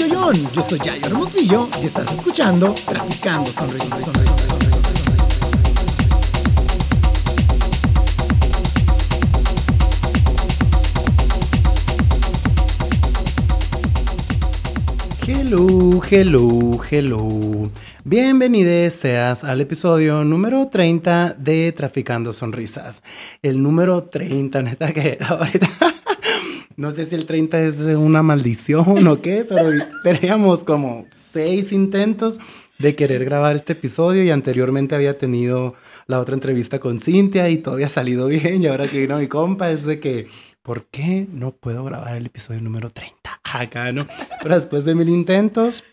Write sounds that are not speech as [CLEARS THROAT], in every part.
Yo soy Yayo Hermosillo y estás escuchando Traficando Sonrisas. Hello, hello, hello. Bienvenidos seas al episodio número 30 de Traficando Sonrisas. El número 30, neta que ahorita no sé si el 30 es una maldición o qué, pero [LAUGHS] teníamos como seis intentos de querer grabar este episodio y anteriormente había tenido la otra entrevista con Cintia y todo había salido bien y ahora que vino mi compa es de que, ¿por qué no puedo grabar el episodio número 30? [LAUGHS] Acá, ¿no? Pero después de mil intentos,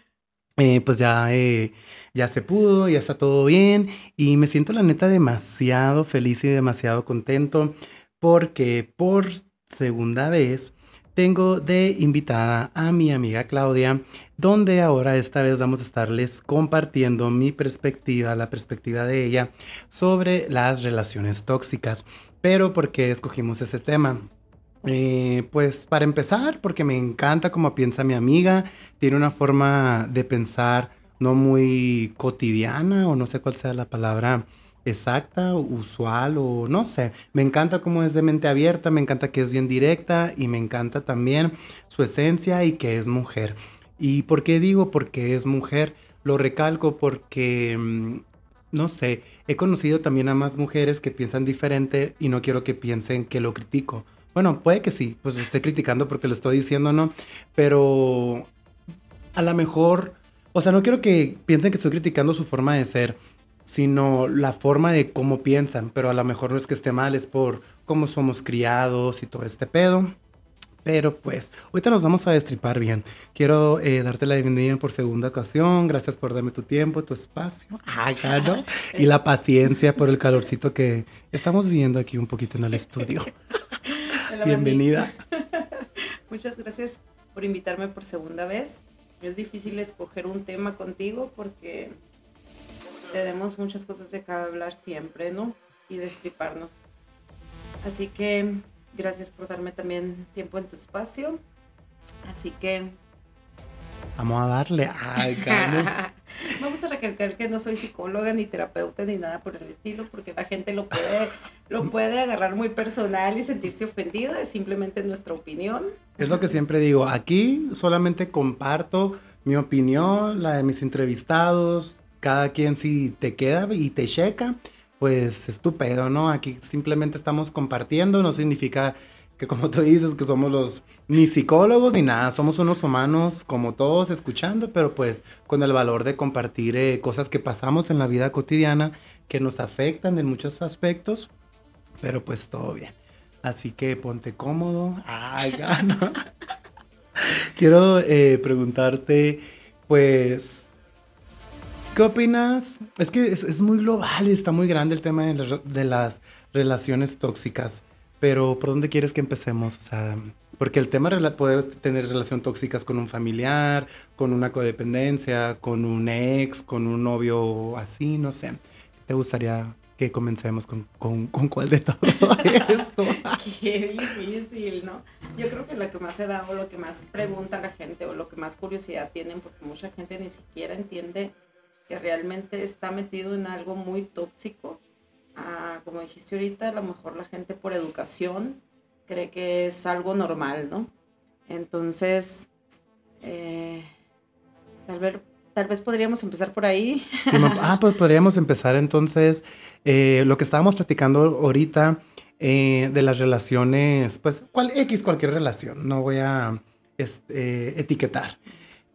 eh, pues ya, eh, ya se pudo, ya está todo bien y me siento la neta demasiado feliz y demasiado contento porque por segunda vez tengo de invitada a mi amiga Claudia, donde ahora esta vez vamos a estarles compartiendo mi perspectiva, la perspectiva de ella sobre las relaciones tóxicas. Pero ¿por qué escogimos ese tema? Eh, pues para empezar, porque me encanta cómo piensa mi amiga, tiene una forma de pensar no muy cotidiana o no sé cuál sea la palabra exacta, usual o no sé. Me encanta cómo es de mente abierta, me encanta que es bien directa y me encanta también su esencia y que es mujer. ¿Y por qué digo porque es mujer? Lo recalco porque, mm, no sé, he conocido también a más mujeres que piensan diferente y no quiero que piensen que lo critico. Bueno, puede que sí, pues esté criticando porque lo estoy diciendo, ¿no? Pero a lo mejor, o sea, no quiero que piensen que estoy criticando su forma de ser sino la forma de cómo piensan, pero a lo mejor no es que esté mal, es por cómo somos criados y todo este pedo. Pero pues, ahorita nos vamos a destripar bien. Quiero eh, darte la bienvenida por segunda ocasión. Gracias por darme tu tiempo, tu espacio. Acá, ¿no? Y la paciencia por el calorcito que estamos viviendo aquí un poquito en el estudio. [LAUGHS] Bienvenida. [LAUGHS] Muchas gracias por invitarme por segunda vez. Es difícil escoger un tema contigo porque tenemos muchas cosas de que hablar siempre, ¿no? Y destriparnos. Así que gracias por darme también tiempo en tu espacio. Así que... Vamos a darle. Ay, [LAUGHS] Vamos a recalcar que no soy psicóloga ni terapeuta ni nada por el estilo, porque la gente lo puede, lo puede agarrar muy personal y sentirse ofendida. Es simplemente nuestra opinión. Es lo que siempre digo. Aquí solamente comparto mi opinión, la de mis entrevistados, cada quien si te queda y te checa, pues estupendo, ¿no? Aquí simplemente estamos compartiendo, no significa que como tú dices que somos los ni psicólogos ni nada, somos unos humanos como todos escuchando, pero pues con el valor de compartir eh, cosas que pasamos en la vida cotidiana que nos afectan en muchos aspectos, pero pues todo bien. Así que ponte cómodo. Ay, [LAUGHS] gano. Quiero eh, preguntarte, pues, ¿Qué opinas? Es que es, muy global y está muy grande el tema de, las relaciones tóxicas. Pero ¿por dónde quieres que empecemos? O sea, porque el tema puede tener relación tóxicas con un familiar, con una codependencia, con un ex, con un novio así, no sé. ¿Te gustaría que comencemos con, con, con cuál de todo [LAUGHS] esto? Qué difícil, ¿no? Yo creo que lo que más se da o lo que más pregunta la gente o lo que más curiosidad tienen, porque mucha gente ni siquiera entiende que realmente está metido en algo muy tóxico. Ah, como dijiste ahorita, a lo mejor la gente por educación cree que es algo normal, ¿no? Entonces, eh, tal, vez, tal vez podríamos empezar por ahí. [LAUGHS] ah, pues podríamos empezar entonces eh, lo que estábamos platicando ahorita eh, de las relaciones, pues, cual, X, cualquier relación, no voy a este, etiquetar.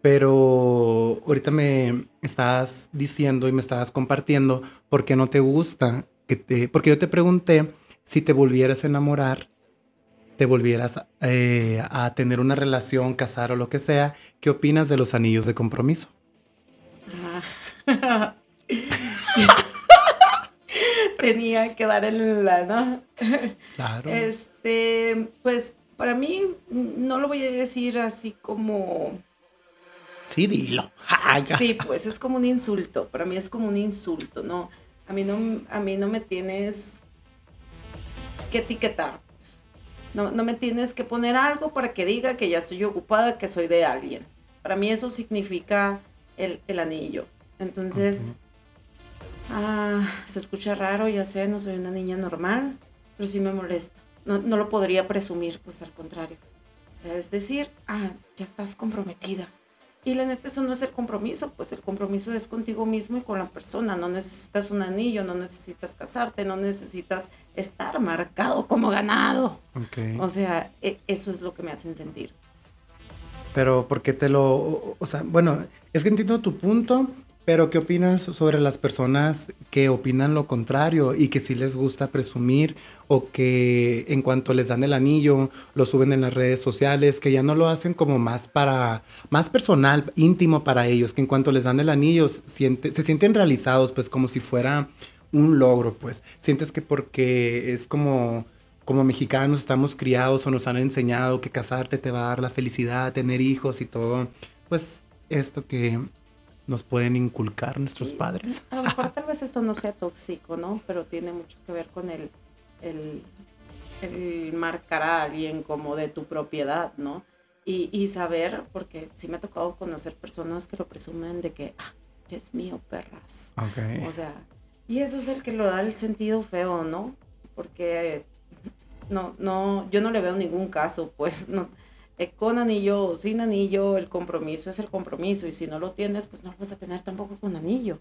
Pero ahorita me estás diciendo y me estabas compartiendo por qué no te gusta, que te, porque yo te pregunté si te volvieras a enamorar, te volvieras eh, a tener una relación, casar o lo que sea, ¿qué opinas de los anillos de compromiso? [LAUGHS] Tenía que dar el la, ¿no? Claro. Este, pues para mí no lo voy a decir así como Sí, dilo. sí, pues es como un insulto. Para mí es como un insulto, ¿no? A mí no, a mí no me tienes que etiquetar, pues. No, no me tienes que poner algo para que diga que ya estoy ocupada, que soy de alguien. Para mí eso significa el, el anillo. Entonces, ah, se escucha raro, ya sé, no soy una niña normal, pero sí me molesta. No, no lo podría presumir, pues al contrario. O sea, es decir, ah, ya estás comprometida. Y la neta, eso no es el compromiso, pues el compromiso es contigo mismo y con la persona. No necesitas un anillo, no necesitas casarte, no necesitas estar marcado como ganado. Ok. O sea, e- eso es lo que me hacen sentir. Pero porque te lo, o o sea, bueno, es que entiendo tu punto, pero ¿qué opinas sobre las personas que opinan lo contrario y que sí les gusta presumir o que en cuanto les dan el anillo lo suben en las redes sociales, que ya no lo hacen como más para, más personal, íntimo para ellos, que en cuanto les dan el anillo siente- se sienten realizados, pues como si fuera un logro, pues sientes que porque es como como mexicanos estamos criados o nos han enseñado que casarte te va a dar la felicidad, tener hijos y todo, pues esto que nos pueden inculcar nuestros Sí. padres. A lo mejor [LAUGHS] tal vez esto no sea tóxico, ¿no? Pero tiene mucho que ver con el, el, el marcar a alguien como de tu propiedad, ¿no? Y, y saber, porque sí me ha tocado conocer personas que lo presumen de que, ah, ya es mío, perras. Ok. O sea, y eso es el que lo da el sentido feo, ¿no? Porque no, no, yo no le veo ningún caso, pues, no. Eh, con anillo o sin anillo, el compromiso es el compromiso, y si no lo tienes, pues no lo vas a tener tampoco con anillo.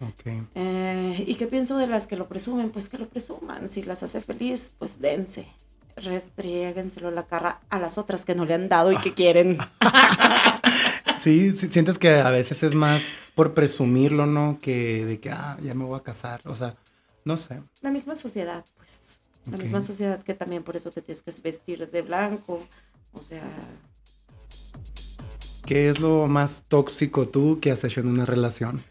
ok. Eh, ¿Y qué pienso de las que lo presumen? Pues que lo presuman. Si las hace feliz, pues dense. Restriéguenselo la cara a las otras que no le han dado y que quieren. [LAUGHS] Sí, sí, sientes que a veces es más por presumirlo, ¿no? Que de que, ah, ya me voy a casar. O sea, no sé. La misma sociedad, pues. La Ok. misma sociedad que también por eso te tienes que vestir de blanco. O sea, ¿Qué es lo más tóxico tú que has hecho en una relación?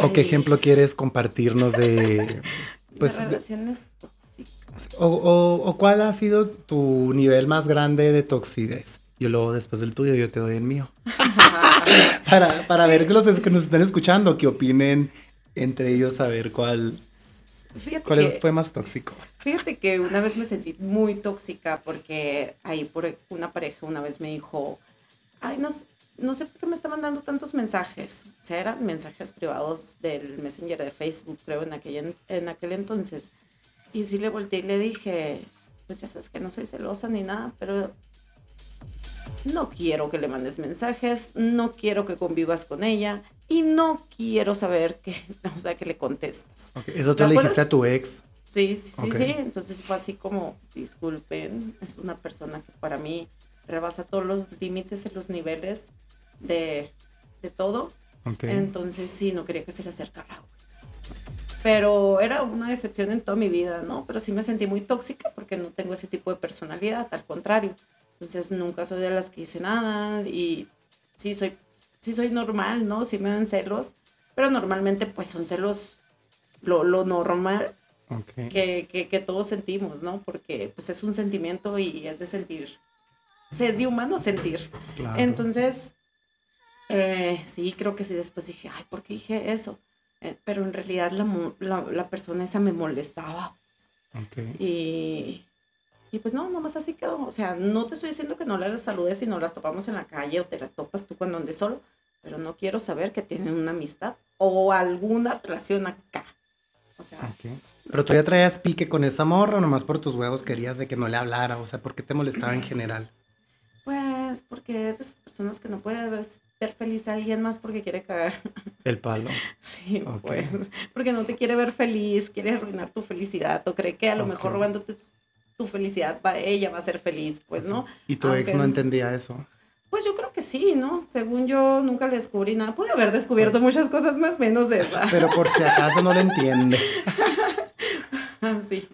¿O qué ejemplo quieres compartirnos de... [LAUGHS] Pues, de de- relaciones tóxicas. o, o- o cuál ha sido tu nivel más grande de toxidez? Yo luego, después del tuyo, yo te doy el mío. [LAUGHS] para, para ver que los que nos están escuchando, que opinen entre ellos, a ver cuál, Fíjate cuál que- fue más tóxico. Fíjate que una vez me sentí muy tóxica porque ahí por una pareja una vez me dijo, ay, no, no sé por qué me estaban dando tantos mensajes. O sea, eran mensajes privados del Messenger de Facebook, creo, en aquel, en, aquel entonces. Y sí le volteé y le dije, pues ya sabes que no soy celosa ni nada, pero no quiero que le mandes mensajes, no quiero que convivas con ella y no quiero saber que, [LAUGHS] o sea, que le contestas. Eso tú ¿La le puedes- dijiste a tu ex. Sí, sí, sí, sí. Entonces fue así como, disculpen, es una persona que para mí rebasa todos los límites y los niveles de, de todo. Entonces sí, no quería que se le acercara. Pero era una decepción en toda mi vida, ¿no? Pero sí me sentí muy tóxica porque no tengo ese tipo de personalidad, al contrario. Entonces nunca soy de las que hice nada y sí soy, sí soy normal, ¿no? Sí me dan celos, pero normalmente pues son celos lo, lo normal ok. que, que, que todos sentimos, ¿no? Porque pues es un sentimiento y es de sentir. O sea, es de humano sentir. Claro. Entonces, eh, sí, creo que sí, después dije, ay, ¿por qué dije eso? Eh, pero en realidad la, la, la persona esa me molestaba. Ok. Y, y pues no, nomás así quedó. O sea, no te estoy diciendo que no las saludes si no las topamos en la calle o te la topas tú cuando andes solo, pero no quiero saber que tienen una amistad o alguna relación acá. O sea, Ok. Pero tú ya traías pique con esa morra o nomás por tus huevos querías de que no le hablara. O sea, ¿por qué te molestaba en general? pues porque es de esas personas que no puede ver, feliz a alguien más porque quiere cagar. [LAUGHS] El palo. Sí, pues, porque no te quiere ver feliz, quiere arruinar tu felicidad o cree que a lo mejor robándote tu felicidad, va, ella va a ser feliz, pues, ¿no? Y tu ex no entendía eso. Pues yo creo que sí, ¿no? Según yo, nunca le descubrí nada. Pude haber descubierto muchas cosas más menos esa. Pero por si acaso no le entiende. [LAUGHS] [LAUGHS] Así.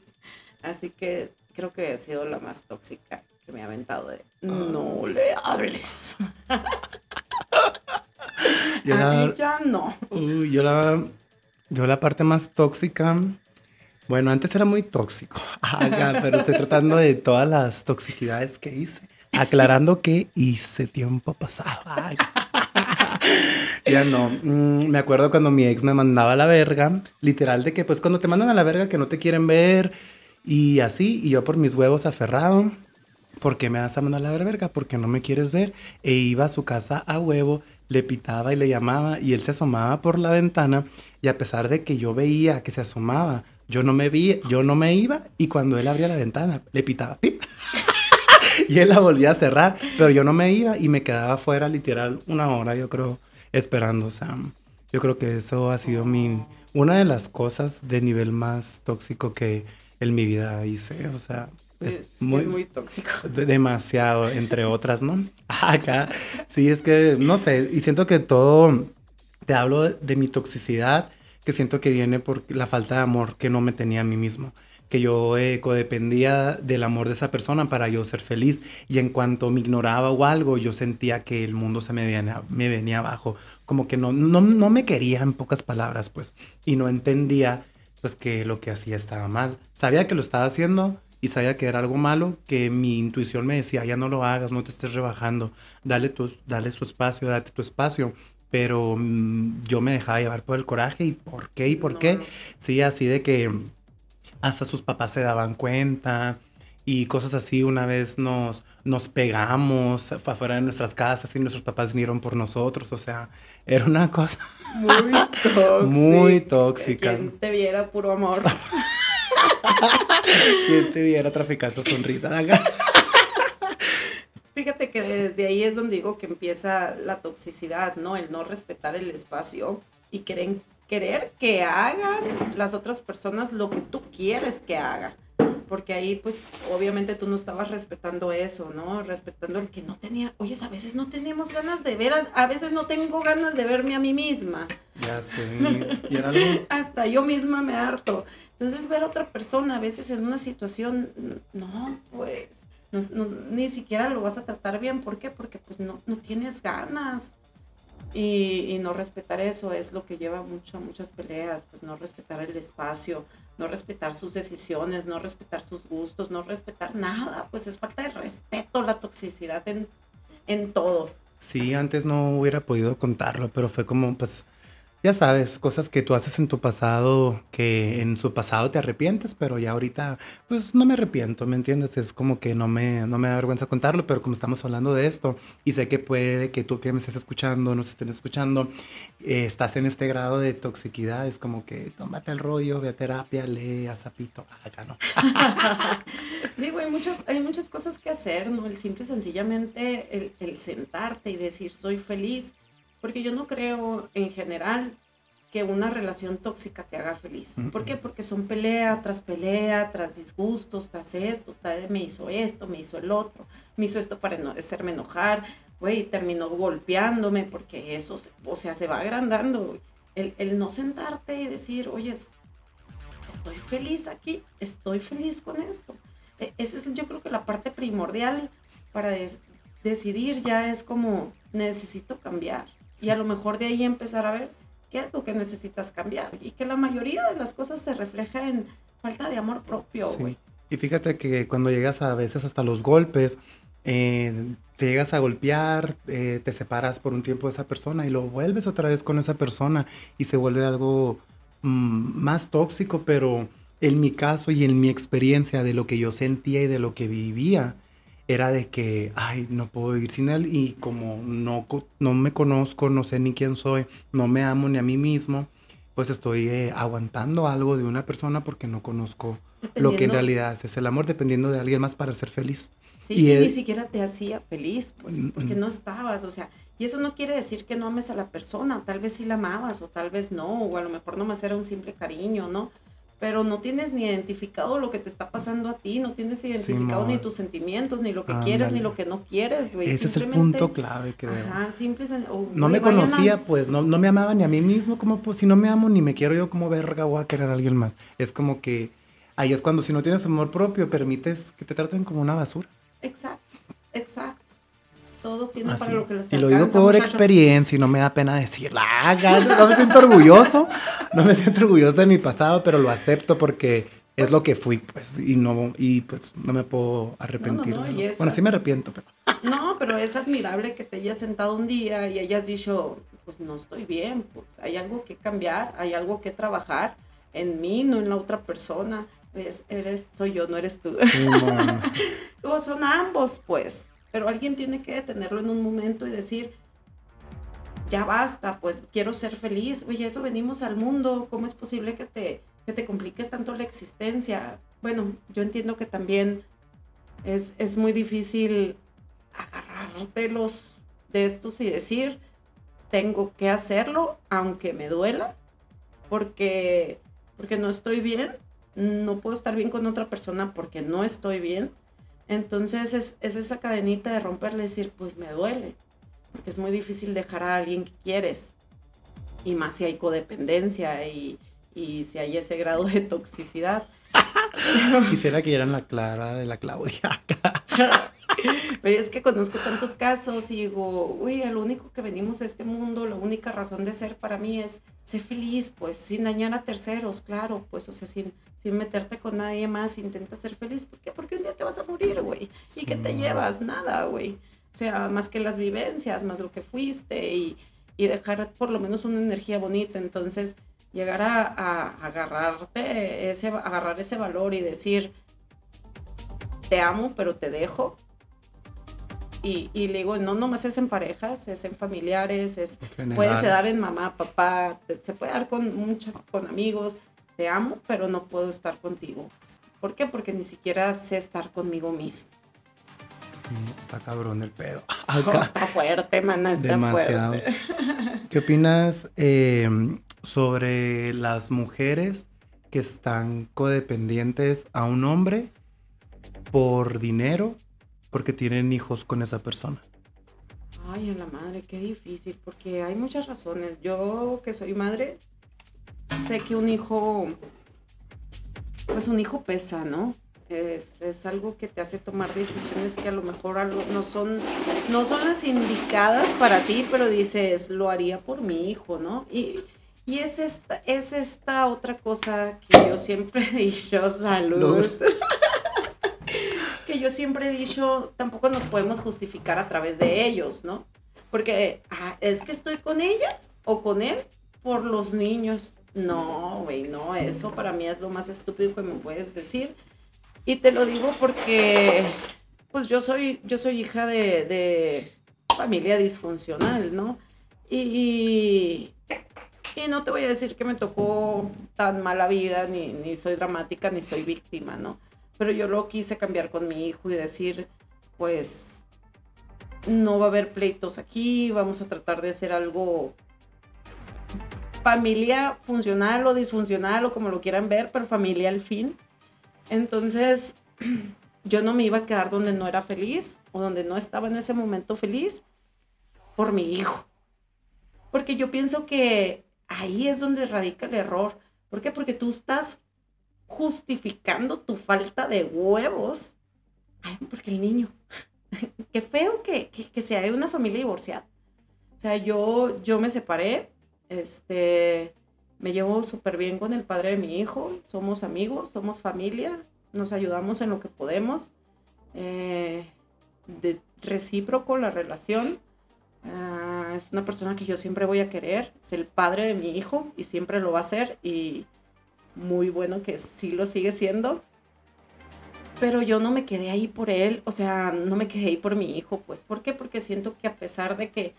Así que creo que he sido la más tóxica que me ha aventado de no le hables. [LAUGHS] Yo a la, ella no. uy, yo la, yo la parte más tóxica. Bueno, antes era muy tóxico. [LAUGHS] Pero estoy tratando de todas las toxicidades que hice. Aclarando que hice tiempo pasado. Ya no. Mm, me acuerdo cuando mi ex me mandaba a la verga. Literal de que pues cuando te mandan a la verga que no te quieren ver. Y así. Y yo por mis huevos aferrado. ¿por qué me vas a mandar a la verga? Porque no me quieres ver. E iba a su casa a huevo, le pitaba y le llamaba y él se asomaba por la ventana y a pesar de que yo veía que se asomaba, yo no me vi, yo no me iba y cuando él abría la ventana le pitaba [LAUGHS] y él la volvía a cerrar, pero yo no me iba y me quedaba afuera literal una hora, yo creo, esperando. O sea, yo creo que eso ha sido mi, una de las cosas de nivel más tóxico que en mi vida hice. O sea, es, muy, muy tóxico. [LAUGHS] Demasiado, entre otras, ¿no? [LAUGHS] Acá, sí, es que, no sé, y siento que todo, te hablo de mi toxicidad, que siento que viene por la falta de amor que no me tenía a mí mismo que yo eh, codependía del amor de esa persona para yo ser feliz. Y en cuanto me ignoraba o algo, yo sentía que el mundo se me venía, me venía abajo. Como que no, no, no me quería en pocas palabras, pues. Y no entendía, pues, que lo que hacía estaba mal. Sabía que lo estaba haciendo y sabía que era algo malo, que mi intuición me decía, ya no lo hagas, no te estés rebajando, dale tu, dale su espacio, date tu espacio pero mm, yo me dejaba llevar por el coraje y por qué y por qué. Sí, así de que hasta sus papás se daban cuenta y cosas así. Una vez nos, nos pegamos afuera de nuestras casas y nuestros papás vinieron por nosotros. O sea, era una cosa muy [LAUGHS] tóxica. muy tóxica. Quien te viera puro amor. [LAUGHS] Quien te viera traficando sonrisas. Fíjate que desde ahí es donde digo que empieza la toxicidad, ¿no? El no respetar el espacio y querer querer que hagan las otras personas lo que tú quieres que haga. Porque ahí, pues, obviamente tú no estabas respetando eso, ¿no? Respetando el que no tenía, oye, a veces no tenemos ganas de ver, a, veces no tengo ganas de verme a mí misma. Ya sé. ¿Y era algo? [LAUGHS] Hasta yo misma me harto. Entonces, ver a otra persona a veces en una situación, no, pues, ni siquiera lo vas a tratar bien. ¿Por qué? Porque, pues, no, no tienes ganas. Y, no respetar eso es lo que lleva mucho muchas peleas, pues no respetar el espacio, no respetar sus decisiones, no respetar sus gustos, no respetar nada, pues es falta de respeto, la toxicidad en, en todo. Sí, antes no hubiera podido contarlo, pero fue como, pues, ya sabes, cosas que tú haces en tu pasado, que en su pasado te arrepientes, pero ya ahorita, pues no me arrepiento, ¿me entiendes? Es como que no me, no me da vergüenza contarlo, pero como estamos hablando de esto, y sé que puede que tú que me estés escuchando, nos estén escuchando, eh, estás en este grado de toxicidad, es como que tómate el rollo, ve a terapia, lee a Zapito, acá no. Digo, hay muchas, hay muchas cosas que hacer, ¿no? El simple sencillamente, el, el sentarte y decir, soy feliz porque yo no creo en general que una relación tóxica te haga feliz. ¿Por qué? Porque son pelea tras pelea, tras disgustos, tras esto, tras me hizo esto, me hizo el otro, me hizo esto para no, hacerme enojar, güey, terminó golpeándome porque eso, o sea, se va agrandando. El, el, no sentarte y decir, oye, estoy feliz aquí, estoy feliz con esto. E, esa es yo creo que la parte primordial para decidir ya es como, necesito cambiar y a lo mejor de ahí empezar a ver qué es lo que necesitas cambiar. Y que la mayoría de las cosas se refleja en falta de amor propio, güey. Y fíjate que cuando llegas a veces hasta los golpes, eh, te llegas a golpear, eh, te separas por un tiempo de esa persona y lo vuelves otra vez con esa persona y se vuelve algo mm, más tóxico, pero en mi caso y en mi experiencia de lo que yo sentía y de lo que vivía, era de que, ay, no puedo vivir sin él y como no, no me conozco, no sé ni quién soy, no me amo ni a mí mismo, pues estoy eh, aguantando algo de una persona porque no conozco lo que en realidad es el amor, dependiendo de alguien más para ser feliz. Sí, y ni siquiera te hacía feliz, pues, mm, porque mm. no estabas, o sea, y eso no quiere decir que no ames a la persona, tal vez sí la amabas o tal vez no, o a lo mejor nomás era un simple cariño, ¿no? Pero no tienes ni identificado lo que te está pasando a ti, no tienes identificado ni tus sentimientos, ni lo que quieres, ni lo que no quieres, güey. Ese es el punto clave, creo. Ajá, simple, no me conocía, pues, no, no me amaba ni a mí mismo, como, pues, si no me amo ni me quiero yo, como verga voy a querer a alguien más. Es como que, ahí es cuando si no tienes amor propio, permites que te traten como una basura. Exacto, exacto todos tienen para lo que les Y lo digo por experiencia y no me da pena decirla. No me siento orgulloso, no me siento orgulloso de mi pasado, pero lo acepto porque es lo que fui, pues, y no, y pues no me puedo arrepentir. bueno, sí me arrepiento, pero. No, pero es admirable que te hayas sentado un día y hayas dicho, pues no estoy bien, pues hay algo que cambiar, hay algo que trabajar en mí, no en la otra persona. es, eres, soy yo, no eres tú. o [LAUGHS] son ambos, pues. Pero alguien tiene que detenerlo en un momento y decir, ya basta, pues quiero ser feliz. Oye, eso venimos al mundo. ¿Cómo es posible que te, que te compliques tanto la existencia? Bueno, yo entiendo que también es, es muy difícil agarrarte los de estos y decir, tengo que hacerlo aunque me duela, porque, porque no estoy bien, no puedo estar bien con otra persona porque no estoy bien. Entonces es, esa cadenita de romperle y decir, pues me duele, porque es muy difícil dejar a alguien que quieres, y más si hay codependencia y, y si hay ese grado de toxicidad. [LAUGHS] Quisiera que eran la Clara de la Claudia. [LAUGHS] es que conozco tantos casos y digo, uy, el único que venimos a este mundo, la única razón de ser para mí es ser feliz, pues sin dañar a terceros, claro, pues, o sea, sin, sin meterte con nadie más, intenta ser feliz. ¿Por qué? Porque un día te vas a morir, güey. ¿Y qué te llevas? Nada, güey. O sea, más que las vivencias, más lo que fuiste y, y dejar por lo menos una energía bonita. Entonces, llegar a, a agarrarte ese, agarrar ese valor y decir, te amo, pero te dejo, y, y, le digo, no nomás es en parejas, es en familiares, es, puede dar en mamá, papá, se puede dar con muchas, con amigos, te amo, pero no puedo estar contigo. ¿Por qué? Porque ni siquiera sé estar conmigo mismo. Sí, está cabrón el pedo. [LAUGHS] está fuerte, mana, está Demasiado. fuerte. [LAUGHS] ¿Qué opinas em, sobre las mujeres que están codependientes a un hombre por dinero porque tienen hijos con esa persona? Ay, a la madre, qué difícil, porque hay muchas razones. Yo que soy madre, sé que un hijo, pues un hijo pesa, ¿no? Es, es, algo que te hace tomar decisiones que a lo mejor no son, no son las indicadas para ti, pero dices, lo haría por mi hijo, ¿no? Y, y es, esta, es esta otra cosa que yo siempre [LAUGHS] he dicho, salud. Que yo siempre he dicho, tampoco nos podemos justificar a través de ellos, ¿no? Porque ah, es que estoy con ella o con él por los niños. No, güey, no, eso para mí es lo más estúpido que me puedes decir. Y te lo digo porque, pues yo soy, yo soy hija de, familia disfuncional, ¿no? Y, y no te voy a decir que me tocó tan mala vida, ni, ni soy dramática, ni soy víctima, ¿no? Pero yo lo quise cambiar con mi hijo y decir, pues no va a haber pleitos aquí, vamos a tratar de hacer algo familia funcional o disfuncional o como lo quieran ver, pero familia al fin. Entonces, [CLEARS THROAT] yo no me iba a quedar donde no era feliz o donde no estaba en ese momento feliz por mi hijo. Porque yo pienso que ahí es donde radica el error. ¿Por qué? Porque tú estás justificando tu falta de huevos. Ay, porque el niño. [LAUGHS] Qué feo que, que, sea de una familia divorciada. O sea, yo, yo me separé, este, me llevo súper bien con el padre de mi hijo, somos amigos, somos familia, nos ayudamos en lo que podemos. Eh, de recíproco la relación. Ah, es una persona que yo siempre voy a querer, es el padre de mi hijo y siempre lo va a ser y muy bueno que sí lo sigue siendo. Pero yo no me quedé ahí por él, o sea, no me quedé ahí por mi hijo, pues. ¿Por qué? Porque siento que a pesar de que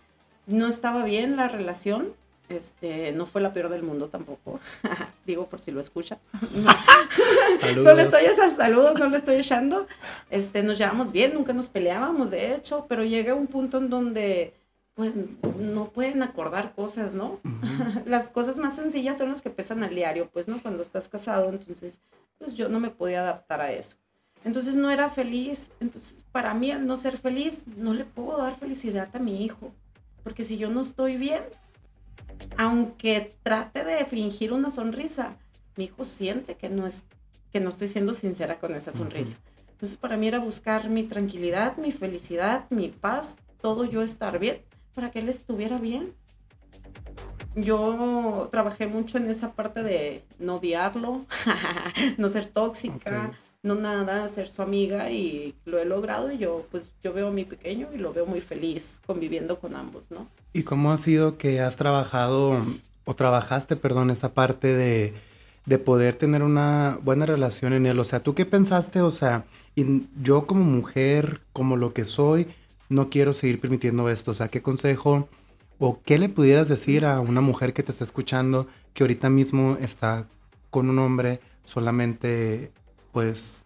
no estaba bien la relación, este, no fue la peor del mundo tampoco. [LAUGHS] Digo por si lo escucha. [LAUGHS] no le estoy echando saludos, no le estoy echando. Este, nos llevamos bien, nunca nos peleábamos, de hecho, pero llega un punto en donde pues no pueden acordar cosas, ¿no? [LAUGHS] las cosas más sencillas son las que pesan al diario, pues, ¿no? Cuando estás casado, entonces, pues yo no me podía adaptar a eso. Entonces no era feliz, entonces para mí al no ser feliz, no le puedo dar felicidad a mi hijo, porque si yo no estoy bien, aunque trate de fingir una sonrisa, mi hijo siente que no, es, que no estoy siendo sincera con esa sonrisa. Entonces para mí era buscar mi tranquilidad, mi felicidad, mi paz, todo yo estar bien para que él estuviera bien. Yo trabajé mucho en esa parte de no odiarlo, [LAUGHS] no ser tóxica, no nada, ser su amiga y lo he logrado y yo pues yo veo a mi pequeño y lo veo muy feliz conviviendo con ambos, ¿no? ¿Y cómo ha sido que has trabajado o trabajaste, perdón, esta parte de, de poder tener una buena relación en él. O sea, ¿tú qué pensaste? O sea, yo como mujer, como lo que soy, no quiero seguir permitiendo esto. O sea, ¿qué consejo o qué le pudieras decir a una mujer que te está escuchando que ahorita mismo está con un hombre solamente, pues,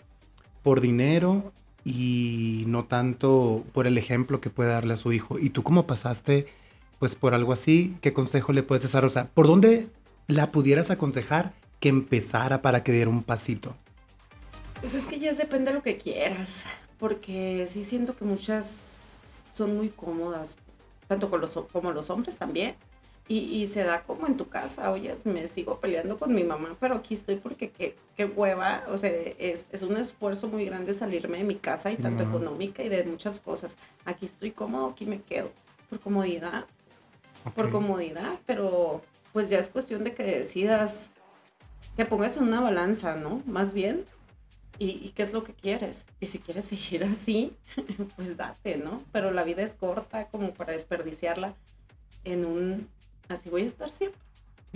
por dinero y no tanto por el ejemplo que puede darle a su hijo? Y tú cómo pasaste, pues, por algo así, ¿qué consejo le puedes dar? O sea, ¿por dónde la pudieras aconsejar que empezara para que diera un pasito? Pues es que ya depende de lo que quieras, porque sí siento que muchas son muy cómodas, pues, tanto con los, como los hombres también. Y, se da como en tu casa, oye, me sigo peleando con mi mamá, pero aquí estoy porque qué, qué hueva, o sea, es, es, un esfuerzo muy grande salirme de mi casa y tanto económica y de muchas cosas. Aquí estoy cómodo, aquí me quedo, por comodidad, por comodidad, pero pues ya es cuestión de que decidas, que pongas en una balanza, ¿no? Más bien, y, qué es lo que quieres. Y si quieres seguir [LAUGHS] así, pues date, ¿no? Pero la vida es corta como para desperdiciarla en un, así voy a estar siempre.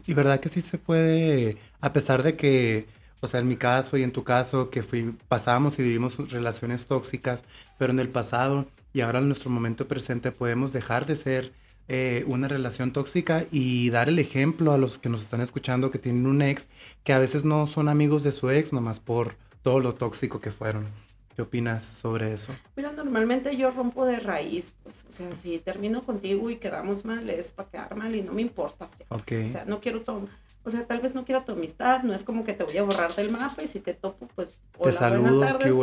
Y verdad que sí se puede, a pesar de que, o sea, en mi caso y en tu caso, que fui, pasamos y vivimos relaciones tóxicas, pero en el pasado y ahora en nuestro momento presente podemos dejar de ser eh, una relación tóxica y dar el ejemplo a los que nos están escuchando que tienen un ex que a veces no son amigos de su ex nomás por todo lo tóxico que fueron. ¿Qué opinas sobre eso? Mira, normalmente yo rompo de raíz, pues, o sea, si termino contigo y quedamos mal, es para quedar mal y no me importa. O sea, no quiero todo o sea, tal vez no quiera tu amistad, no es como que te voy a borrar del mapa y si te topo, pues, hola, te saludo, buenas tardes,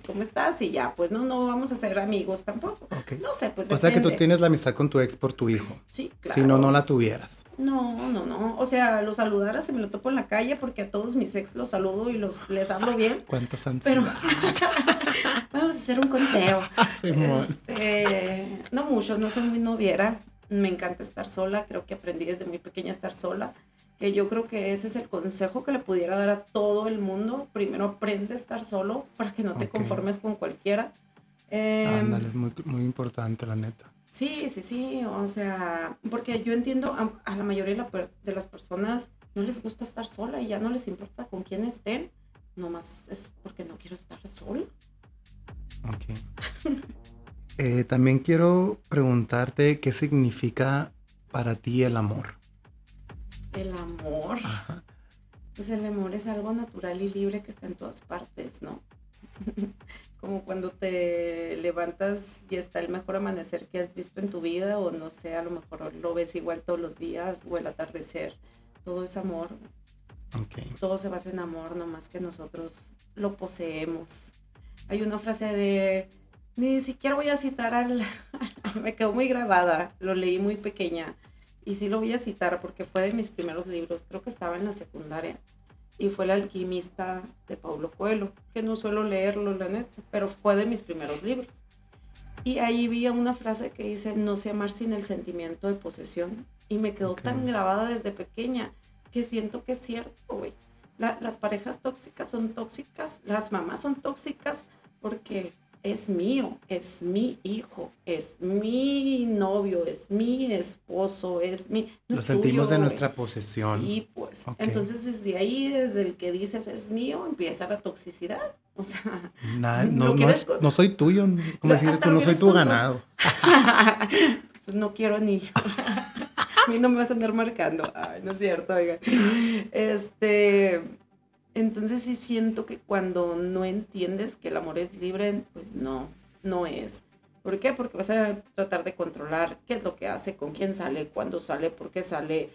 [LAUGHS] ¿cómo estás? Y ya, pues no, no vamos a ser amigos tampoco. No sé, pues O sea que tú tienes la amistad con tu ex por tu hijo. Sí, claro. Si no, no la tuvieras. No, no, no. O sea, lo saludaras y me lo topo en la calle porque a todos mis ex los saludo y los les hablo bien. [LAUGHS] ¿Cuántos han Pero [LAUGHS] vamos a hacer un conteo. este, no mucho, no soy muy noviera. Me encanta estar sola, creo que aprendí desde muy pequeña a estar sola que yo creo que ese es el consejo que le pudiera dar a todo el mundo. Primero aprende a estar solo para que no te conformes con cualquiera. Eh, Ándale, es muy, muy importante, la neta. Sí, sí, sí, o sea, porque yo entiendo a, la mayoría de, las personas no les gusta estar sola y ya no les importa con quién estén, nomás es porque no quiero estar sola. Ok. Eh, también quiero preguntarte qué significa para ti el amor. El amor. Pues el amor es algo natural y libre que está en todas partes, ¿no? [LAUGHS] Como cuando te levantas y está el mejor amanecer que has visto en tu vida, o no sé, a lo mejor lo ves igual todos los días, o el atardecer. Todo es amor. Todo se basa en amor, nomás que nosotros lo poseemos. Hay una frase de, ni siquiera voy a citar al, [LAUGHS] me quedó muy grabada, lo leí muy pequeña y sí lo voy a citar porque fue de mis primeros libros, creo que estaba en la secundaria, y fue El alquimista de Paulo Coelho, que no suelo leerlo, la neta, pero fue de mis primeros libros. Y ahí vi una frase que dice, no sé amar sin el sentimiento de posesión, y me quedó tan grabada desde pequeña que siento que es cierto, güey. las parejas tóxicas son tóxicas, las mamás son tóxicas porque es mío, es mi hijo, es mi novio, es mi esposo, es mi... Lo sentimos de nuestra posesión. Sí, pues. Entonces, desde ahí, desde el que dices es mío, empieza la toxicidad. O sea, [LAUGHS] no, soy tuyo, como dices tú, no soy tu ganado. [LAUGHS] no quiero ni yo. [LAUGHS] a mí no me vas a andar marcando. Ay, no es cierto, oiga. Este entonces sí siento que cuando no entiendes que el amor es libre, pues no, no es. ¿Por qué? Porque vas a tratar de controlar qué es lo que hace, con quién sale, cuándo sale, por qué sale.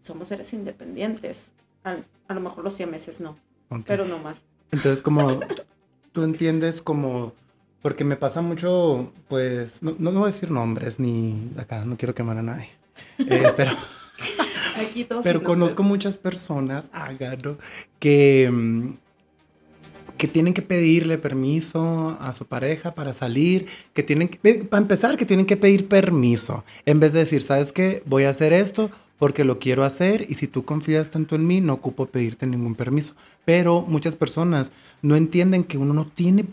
somos seres independientes. A, lo mejor los meses no, pero no más. Entonces como tú entiendes como, porque me pasa mucho, pues, no, no, voy a decir nombres ni acá, no quiero quemar a nadie, eh, pero... [LAUGHS] Pero conozco muchas personas, hágalo, que, mm, que tienen que pedirle permiso a su pareja para salir, que tienen que, para empezar, que tienen que pedir permiso, en vez de decir, ¿sabes qué? Voy a hacer esto porque lo quiero hacer y si tú confías tanto en mí, no ocupo pedirte ningún permiso. Pero muchas personas no entienden que uno no tiene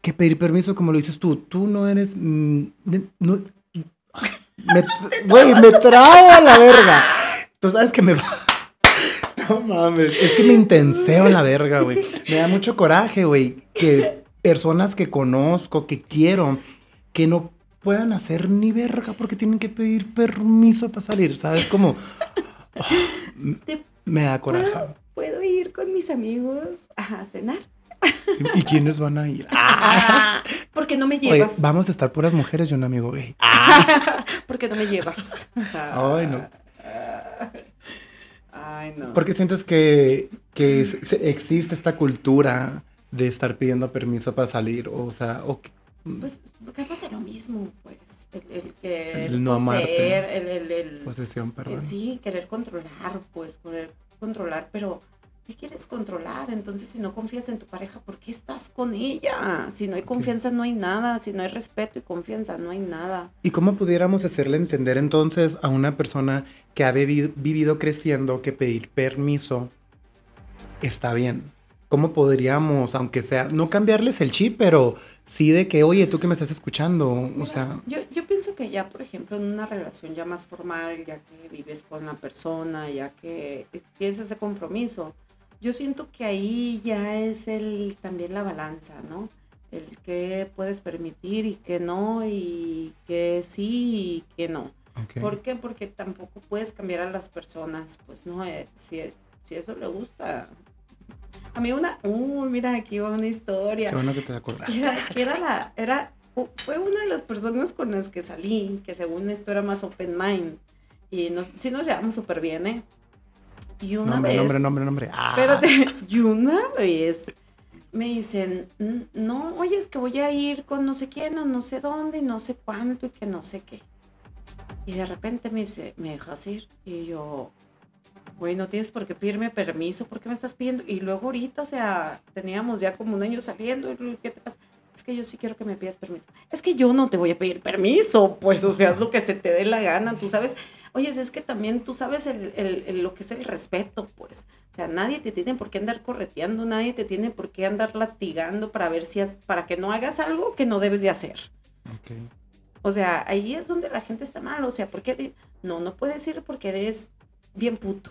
que pedir permiso como lo dices tú. Tú no eres... Mm, no, [LAUGHS] me, güey, me trago a la verga. Tú sabes que me va. [LAUGHS] No mames, es que me intenseo la verga, güey. Me da mucho coraje, güey, que personas que conozco, que quiero, que no puedan hacer ni verga porque tienen que pedir permiso para salir, ¿sabes? Como [SIGHS] me da coraje. ¿Puedo, ir con mis amigos a cenar? ¿Y quiénes van a ir? [LAUGHS] Ah, porque no me llevas. vamos a estar puras mujeres y un amigo gay. [LAUGHS] porque no me llevas. Ay, no. [LAUGHS] Ay, no. Porque sientes que, que existe esta cultura de estar pidiendo permiso para salir, o sea, o pues pasa lo mismo, pues, el, que el no amarte, el, el, posesión, perdón. sí, querer controlar, pues, querer controlar, pero ¿qué quieres controlar? Entonces, si no confías en tu pareja, ¿por qué estás con ella? Si no hay confianza, no hay nada. Si no hay respeto y confianza, no hay nada. ¿Y cómo pudiéramos hacerle entender entonces a una persona que ha vivido creciendo que pedir permiso está bien? ¿Cómo podríamos, aunque sea, no cambiarles el chip, pero sí de que, oye, tú que me estás escuchando, o sea... Yo, yo pienso que ya, por ejemplo, en una relación ya más formal, ya que vives con la persona, ya que tienes ese compromiso, yo siento que ahí ya es el también la balanza, ¿no? El que puedes permitir y que no, y que sí y que no. ¿Por qué? Porque tampoco puedes cambiar a las personas, pues no, eh, si, si eso le gusta, a mí una, uh, mira, aquí va una historia. Qué bueno que te acordaste. Era, que era la, era, fue una de las personas con las que salí, que según esto era más open mind. Y nos, sí nos llevamos súper bien, ¿eh? Y una nombre, vez. Nombre, nombre, nombre, ah. Espérate, [LAUGHS] y una vez me dicen, no, oye, es que voy a ir con no sé quién, o no sé dónde, y no sé cuánto, y que no sé qué. Y de repente me dice, ¿me dejas ir? Y yo, güey, no tienes por qué pedirme permiso, ¿por qué me estás pidiendo? Y luego ahorita, o sea, teníamos ya como un año saliendo, ¿qué te pasa? Es que yo sí quiero que me pidas permiso. Es que yo no te voy a pedir permiso, pues, o sea, es lo que se te dé la gana, tú sabes. Oye, es que también tú sabes el, lo que es el respeto, pues. O sea, nadie te tiene por qué andar correteando, nadie te tiene por qué andar latigando para ver si, es, para que no hagas algo que no debes de hacer. O sea, ahí es donde la gente está mal, o sea, ¿por qué? No, no puedes ir porque eres bien puto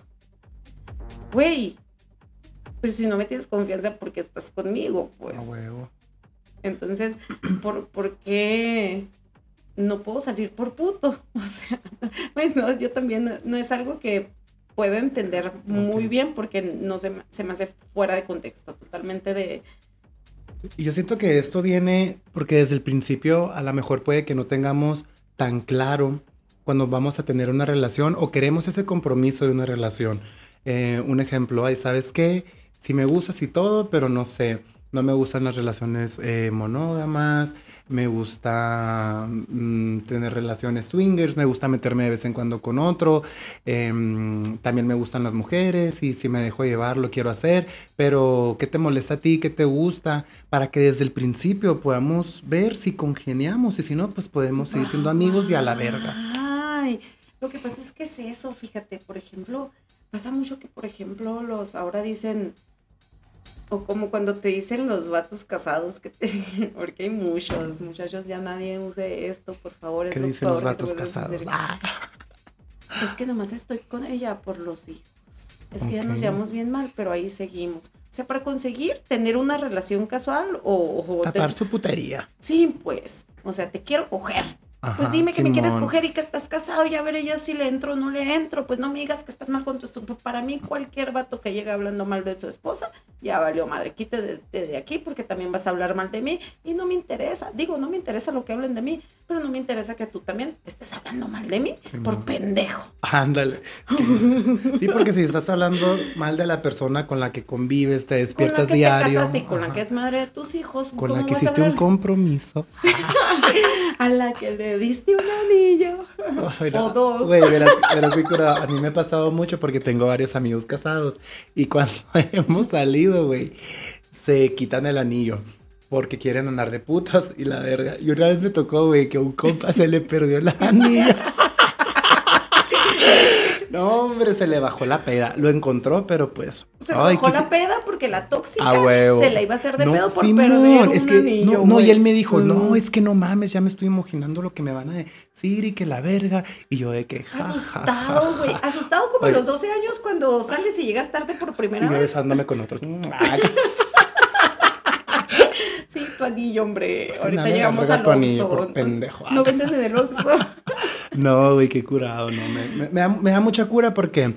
güey, pero si no me tienes confianza porque estás conmigo, pues. huevo. Entonces, ¿por, ¿por qué no puedo salir por puto? [LAUGHS] O sea, bueno, yo también no, es algo que puedo entender muy bien porque no se, se me hace fuera de contexto, totalmente de... Y yo siento que esto viene porque desde el principio a lo mejor puede que no tengamos tan claro cuando vamos a tener una relación o queremos ese compromiso de una relación. Eh, un ejemplo, ahí sabes qué, si me gustas y todo, pero no sé, no me gustan las relaciones eh, monógamas, me gusta mm, tener relaciones swingers, me gusta meterme de vez en cuando con otro, em, también me gustan las mujeres y si me dejo llevar lo quiero hacer, pero ¿qué te molesta a ti? ¿Qué te gusta? Para que desde el principio podamos ver si congeniamos y si no, pues podemos seguir siendo amigos y a la verga. Ay, lo que pasa es que es eso, fíjate, por ejemplo, Pasa mucho que, por ejemplo, los ahora dicen, o como cuando te dicen los vatos casados, que te, [LAUGHS] porque hay muchos, muchachos, ya nadie use esto, por favor. ¿Qué dicen los vatos casados? Ah. Es que nomás estoy con ella por los hijos. Es que ya nos llevamos bien mal, pero ahí seguimos. O sea, para conseguir tener una relación casual o... Tapar su putería. Sí, pues. O sea, te quiero coger pues dime que me quieres coger y que estás casado, ya veré yo si le entro o no le entro. Pues no me digas que estás mal con tu esposa. Para mí, cualquier vato que llegue hablando mal de su esposa, ya valió madre. Quite de, aquí porque también vas a hablar mal de mí y no me interesa. Digo, no me interesa lo que hablen de mí, pero no me interesa que tú también estés hablando mal de mí por pendejo. Ándale. Sí. porque si estás hablando mal de la persona con la que convives, te despiertas con la que Te casaste y con la que es madre de tus hijos. Con la que hiciste un compromiso. [LAUGHS] a la que le diste un anillo. o dos. Güey, a mí me ha pasado mucho porque tengo varios amigos casados. Y cuando [LAUGHS] hemos salido, güey, se quitan el anillo. Porque quieren andar de putas y la verga. Y una vez me tocó, güey, que a un compa se le perdió el anillo. [LAUGHS] No, hombre, se le bajó la peda. Lo encontró, pero pues. Se le bajó la peda porque la tóxica se la iba a hacer de No, pedo por Simón, perder un es que, anillo, no, y él me dijo, Mm. no, es que no mames, ya me estoy imaginando lo que me van a decir y que la verga. Y yo de que, ja, Asustado, ja. güey. Asustado como a Oye. los 12 años cuando sales y llegas tarde por Y primera yo vez. besándome con otro. [LAUGHS] Tu anillo, hombre. Pues, Ahorita llegamos al Oxxo. por pendejo. No venden en el Oxxo. [LAUGHS] No, güey, qué curado, no. Me, me- me da, me da mucha cura porque,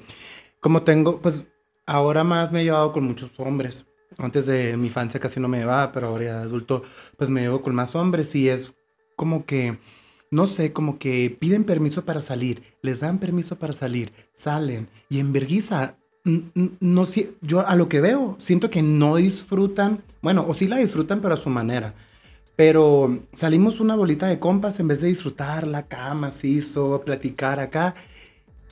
como tengo, pues, ahora más me he llevado con muchos hombres. Antes de mi infancia casi no me llevaba, pero ahora ya de adulto, pues me llevo con más hombres y es como que, no sé, como que piden permiso para salir, les dan permiso para salir, salen y en vergüenza, no si- yo a lo que veo, siento que no disfrutan, bueno, o sí la disfrutan, pero a su manera. Pero salimos una bolita de compas en vez de disfrutar la cama, sí, so, platicar acá.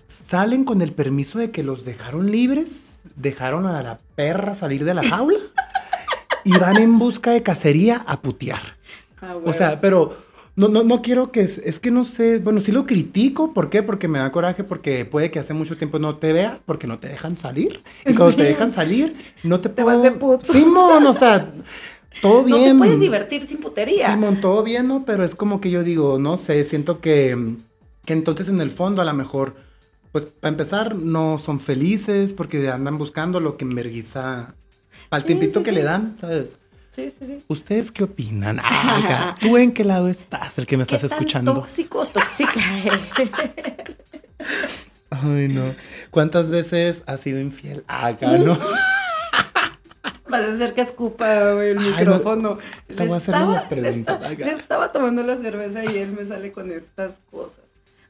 Salen con el permiso de que los dejaron libres, dejaron a la perra salir de la jaula [LAUGHS] y van en busca de cacería a putear. Ah, O sea, pero no, no, no quiero que, es, es que no sé, bueno, sí lo critico, ¿por qué? Porque me da coraje, porque puede que hace mucho tiempo no te vea, porque no te dejan salir. Y cuando te dejan salir, no te, Te puedo... vas de puto. Simón, o sea, todo no bien. te puedes divertir sin putería. Simón, todo bien, ¿no? Pero es como que yo digo, no sé, siento que, que entonces en el fondo a lo mejor, pues para empezar, no son felices porque andan buscando lo que enverguiza al Sí, tiempito sí, que le dan, ¿sabes? Sí, sí, sí. ¿Ustedes qué opinan? [LAUGHS] Ah, ¿Tú en qué lado estás, el que me ¿Qué estás tan escuchando? tóxico o tóxica [LAUGHS] Ay, no. ¿Cuántas veces has sido infiel? Acá, ¿no? [LAUGHS] Vas a hacer que escupa güey, el Ay, no. micrófono. Te voy a hacer unas preguntas, Le, estaba tomando la cerveza y él me sale con estas cosas.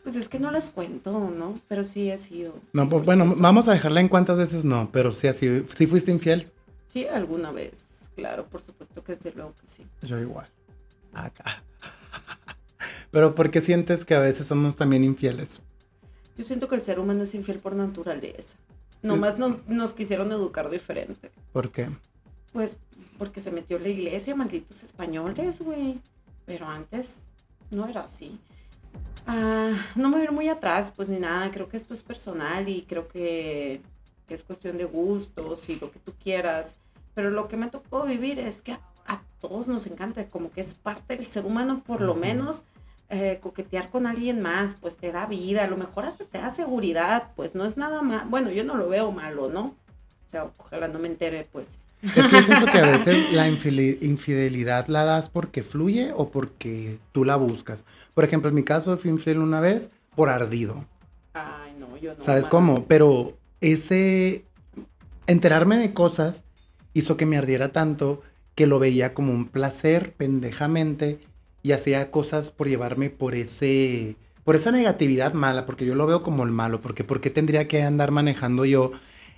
Pues es que no las cuento, ¿no? Pero sí he sido. No, pues bueno, vamos a dejarla en cuántas veces no, pero sí así, sí fuiste infiel. Sí, alguna vez. Claro, por supuesto que desde luego que sí. Yo igual. Acá. [LAUGHS] Pero ¿por qué sientes que a veces somos también infieles? Yo siento que el ser humano es infiel por naturaleza. Nomás nos, nos quisieron educar diferente. ¿Por qué? Pues porque se metió la iglesia, malditos españoles, güey. Pero antes no era así. Ah, no me voy a ir muy atrás, pues ni nada. Creo que esto es personal y creo que, que es cuestión de gustos y lo que tú quieras. Pero lo que me tocó vivir es que a, a todos nos encanta, como que es parte del ser humano, por lo menos eh, coquetear con alguien más, pues te da vida, a lo mejor hasta te da seguridad, pues no es nada más. Bueno, yo no lo veo malo, ¿no? O sea, ojalá no me entere, pues. Es que yo siento que a [LAUGHS] veces la infidelidad la das porque fluye o porque tú la buscas. Por ejemplo, en mi caso fui infiel una vez por ardido. Ay, no, yo no. ¿Sabes cómo? Pero ese enterarme de cosas hizo que me ardiera tanto que lo veía como un placer pendejamente y hacía cosas por llevarme por ese por esa negatividad mala, porque yo lo veo como el malo, porque ¿por qué tendría que andar manejando yo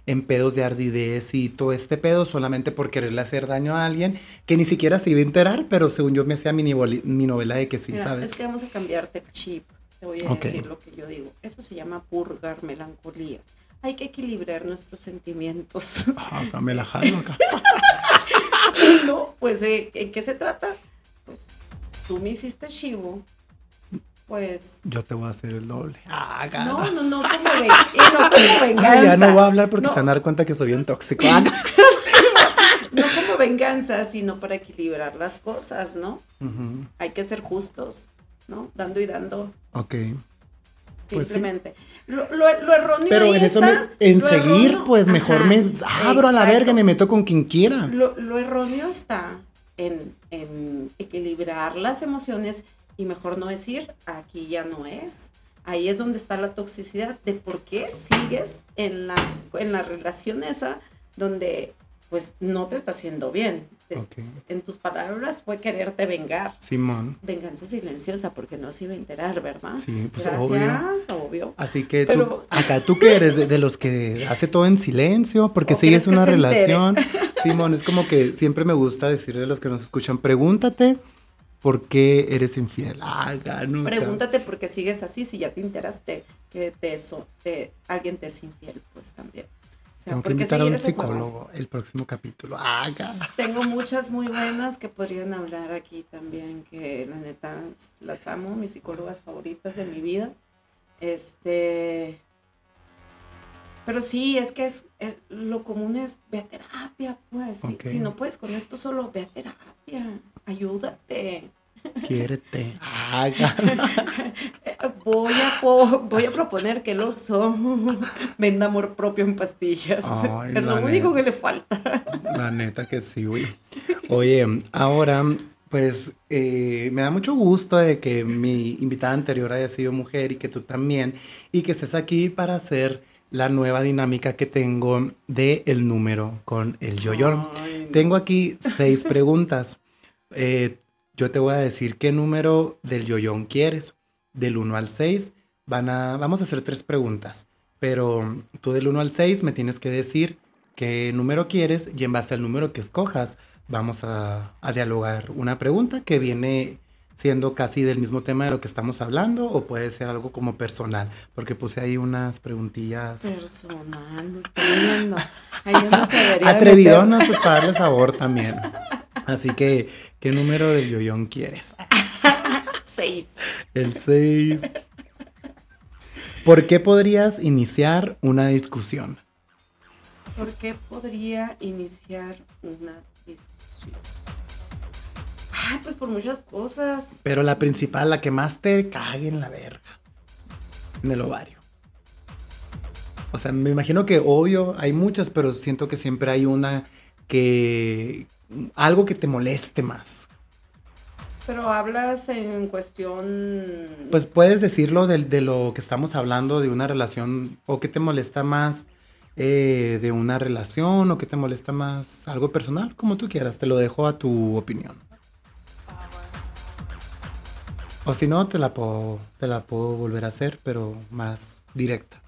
en pedos de ardidez y todo este pedo solamente por quererle hacer daño a alguien que ni siquiera se iba a enterar, pero según yo me hacía mi, novela de que sí, Mira, ¿sabes? Es que vamos a cambiarte chip. Te voy a decir lo que yo digo. Eso se llama purgar melancolías. Hay que equilibrar nuestros sentimientos. Ah, acá me la jalo acá. [LAUGHS] no, pues, eh, ¿en qué se trata? Pues tú me hiciste chivo. Pues. Yo te voy a hacer el doble. Ah. No, no, no, como, ven- no como venganza. [LAUGHS] Ay, ya no voy a hablar porque No. se van a dar cuenta que soy bien tóxico. [LAUGHS] Ah, No como venganza, sino para equilibrar las cosas, ¿no? ujú, Hay que ser justos, ¿no? Dando y dando. Ok. Pues sí. Simplemente. Lo, lo- lo erróneo Pero en eso, está, me- en seguir, erróneo- pues mejor Ajá, me abro a la verga y me meto con quien quiera. Lo, lo erróneo está en, en equilibrar las emociones y mejor no decir, aquí ya no es. Ahí es donde está la toxicidad de por qué sigues en la, en la relación esa donde pues no te está haciendo bien. En tus palabras fue quererte vengar. Simón. Venganza silenciosa porque no se iba a enterar, ¿verdad? Sí, pues Gracias, obvio. obvio. Así que Pero- tú, acá tú que eres de, de los que hace todo en silencio porque ¿O sigues una relación. [LAUGHS] Simón, es como que siempre me gusta decirle a los que nos escuchan, pregúntate por qué eres infiel. Ah, no, o sea, Pregúntate por qué sigues así si ya te enteraste que te, eso, te- alguien te es infiel, pues también. Sea, tengo que ¿por qué invitar a un juego? psicólogo el próximo capítulo. [LAUGHS] Tengo muchas muy buenas que podrían hablar aquí también, que la neta las amo, mis psicólogas favoritas de mi vida. Este, Pero sí, es que es eh, lo común es ve a terapia, pues. Si-. Si, no puedes con esto, solo ve a terapia. Ayúdate. Quiérete. Voy a, po- voy a proponer que el Oxxo venda amor propio en pastillas. Ay, es lo único que le falta. La neta que sí, güey. Oye, ahora, pues eh, me da mucho gusto de que mi invitada anterior haya sido mujer y que tú también, y que estés aquí para hacer la nueva dinámica que tengo de el número con el yo-yo. Tengo aquí seis preguntas. Eh, yo te voy a decir qué número del yoyón quieres. Del 1 al 6 van a, vamos a hacer tres preguntas. Pero tú del 1 al 6 me tienes que decir qué número quieres y en base al número que escojas vamos a, a dialogar una pregunta que viene siendo casi del mismo tema de lo que estamos hablando o puede ser algo como personal, porque puse ahí unas preguntillas Personal, lo estoy viendo. Ahí no se [LAUGHS] atrevidonas pues para darle sabor también. [LAUGHS] Así que, ¿qué número del yoyón quieres? [LAUGHS] Seis. El 6. ¿Por qué podrías iniciar una discusión? ¿Por qué podría iniciar una discusión? Ay, pues por muchas cosas. Pero la principal, la que más te cague en la verga. En el ovario. O sea, me imagino que obvio hay muchas, pero siento que siempre hay una que... Algo que te moleste más. Pero hablas en cuestión. Pues puedes decirlo de, de lo que estamos hablando, de una relación, o qué te molesta más eh, de una relación, o qué te molesta más algo personal, como tú quieras, te lo dejo a tu opinión. O si no, te la puedo, te la puedo volver a hacer, pero más directa.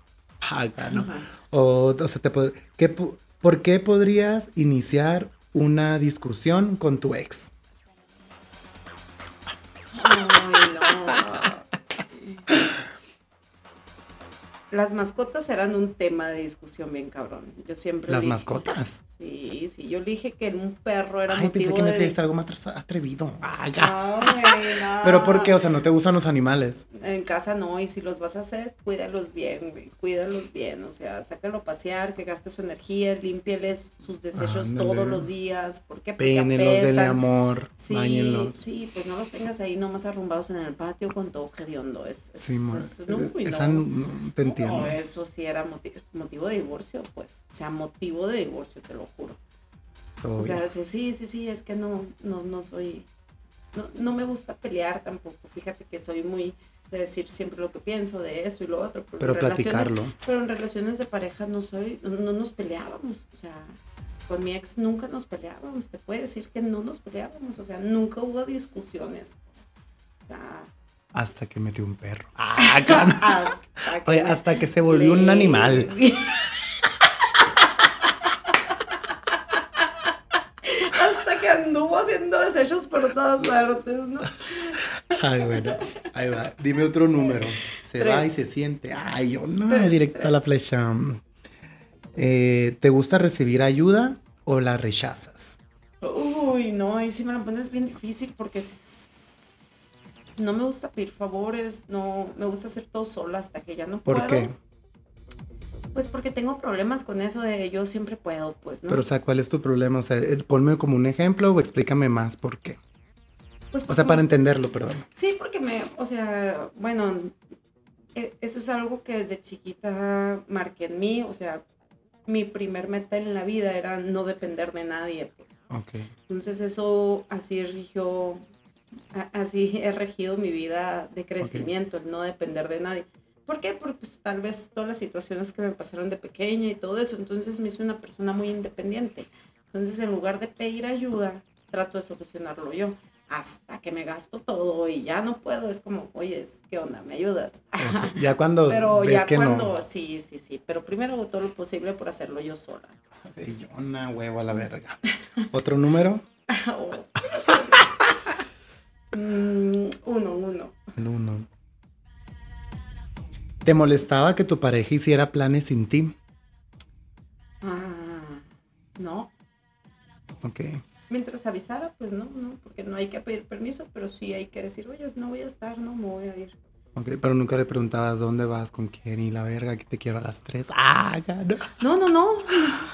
Acá, ¿no? O, o sea, te ¿qué po- ¿por qué podrías iniciar una discusión con tu ex? Las mascotas eran un tema de discusión bien cabrón. Yo siempre Las dije- mascotas. Sí, sí, yo le dije que un perro era Ay, pensé motivo que me de... decías algo más atrevido. Ya. [LAUGHS] No. Pero ¿por qué? O sea, ¿no te gustan los animales? En casa no, y si los vas a hacer, cuídalos bien, güey, cuídalos bien, o sea, sácalo a pasear, que gaste su energía, límpieles sus desechos todos los días, ¿por qué? Apestan. amor, Sí, sí, pues no los tengas ahí nomás arrumbados en el patio con todo hediondo, es, es, Sí, mo- es- no, esa no. No- te entiendo. No, eso sí era moti- motivo de divorcio, pues, o sea, motivo de divorcio, te lo juro. O sea, sí, sí, sí, es que no, no, no soy, no, no me gusta pelear tampoco. Fíjate que soy muy de decir siempre lo que pienso de esto y lo otro. Pero platicarlo. Pero en relaciones de pareja no soy, no, no nos peleábamos, o sea, con mi ex nunca nos peleábamos. Te puedo decir que no nos peleábamos, o sea, nunca hubo discusiones. pues. Hasta que metió un perro. [LAUGHS] Ah, hasta que Oye, hasta que se volvió un animal. [LAUGHS] hasta que anduvo haciendo desechos por todas partes, ¿no? Ay, bueno. Ahí va. Dime otro número. Se Tres. va y se siente. Ay, yo no, Tres, directo a la flecha. Eh, ¿Te gusta recibir ayuda o la rechazas? Uy, no, ahí sí me lo pones bien difícil porque no me gusta pedir favores, no me gusta hacer todo sola hasta que ya no ¿Por puedo. qué? Pues porque tengo problemas con eso de yo siempre puedo, pues, ¿no? Pero, o sea, ¿cuál es tu problema? O sea, eh, ponme como un ejemplo o explícame más por qué. Pues O sea, para entenderlo, perdón. Sí, porque me, o sea, bueno, e- eso es algo que desde chiquita marqué en mí, o sea, mi primer meta en la vida era no depender de nadie, pues. Ok. Entonces eso así rigió, así he regido mi vida de crecimiento, el no depender de nadie. ¿Por qué? Porque pues, tal vez todas las situaciones que me pasaron de pequeña y todo eso, entonces me hice una persona muy independiente. Entonces en lugar de pedir ayuda, trato de solucionarlo yo. Hasta que me gasto todo y ya no puedo, es como, oye, ¿qué onda? ¿Me ayudas? Ya cuando [LAUGHS] Pero ves ya que cuando, no. sí, sí, sí, pero primero hago todo lo posible por hacerlo yo sola. Sí, yo una huevo a la verga. ¿Otro número? [LAUGHS] Oh. Mm, uno, uno. El uno. ¿Te molestaba que tu pareja hiciera planes sin ti? Ah, no. Ok. Mientras avisara, pues no, no, porque no hay que pedir permiso, pero sí hay que decir, oye, no voy a estar, no me voy a ir. Ok, pero nunca le preguntabas dónde vas, con quién y la verga, que te quiero a las tres. [LAUGHS] Ah, ya no. No, no, no.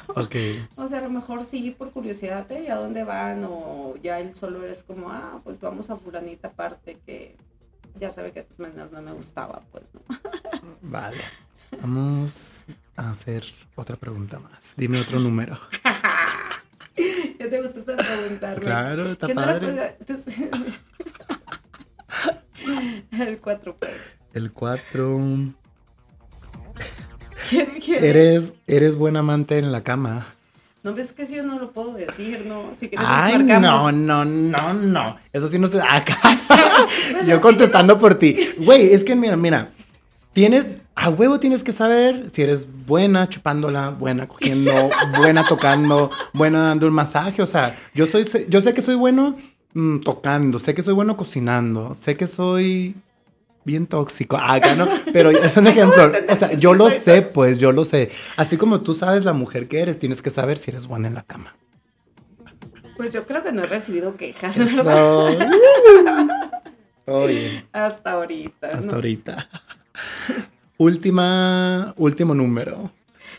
Ok. O sea, a lo mejor sí por curiosidad, ¿eh? ¿A dónde van? O ya él solo eres como, ah, pues vamos a fulanita aparte que ya sabe que de tus maneras no me gustaba, pues, ¿no? [LAUGHS] Vale. Vamos a hacer otra pregunta más. Dime otro número. [LAUGHS] ya te gustaste preguntarme. Claro, está ¿Qué no era, padre. pues, entonces- [LAUGHS] El 4, pues. El 4. ¿Quién- quién- Eres, eres buen amante en la cama. No ves que eso yo no lo puedo decir, ¿no? Si quieres Ay, no, no, no, no. Eso sí no se. Acá. [LAUGHS] Pues es [LAUGHS] Yo que contestando por ti. Güey, es que mira, mira. Tienes. A huevo tienes que saber si eres buena chupándola, buena cogiendo, buena tocando, buena dando un masaje. O sea, yo soy, yo sé que soy bueno mm, tocando, sé que soy bueno cocinando, sé que soy bien tóxico. Acá no, pero es un [LAUGHS] ejemplo. O sea, yo lo sé, pues, yo lo sé. Así como tú sabes la mujer que eres, tienes que saber si eres buena en la cama. Pues yo creo que no he recibido quejas Eso. [LAUGHS] ¿verdad? Todo bien. hasta ahorita. Hasta ¿no? ahorita. Última, último número.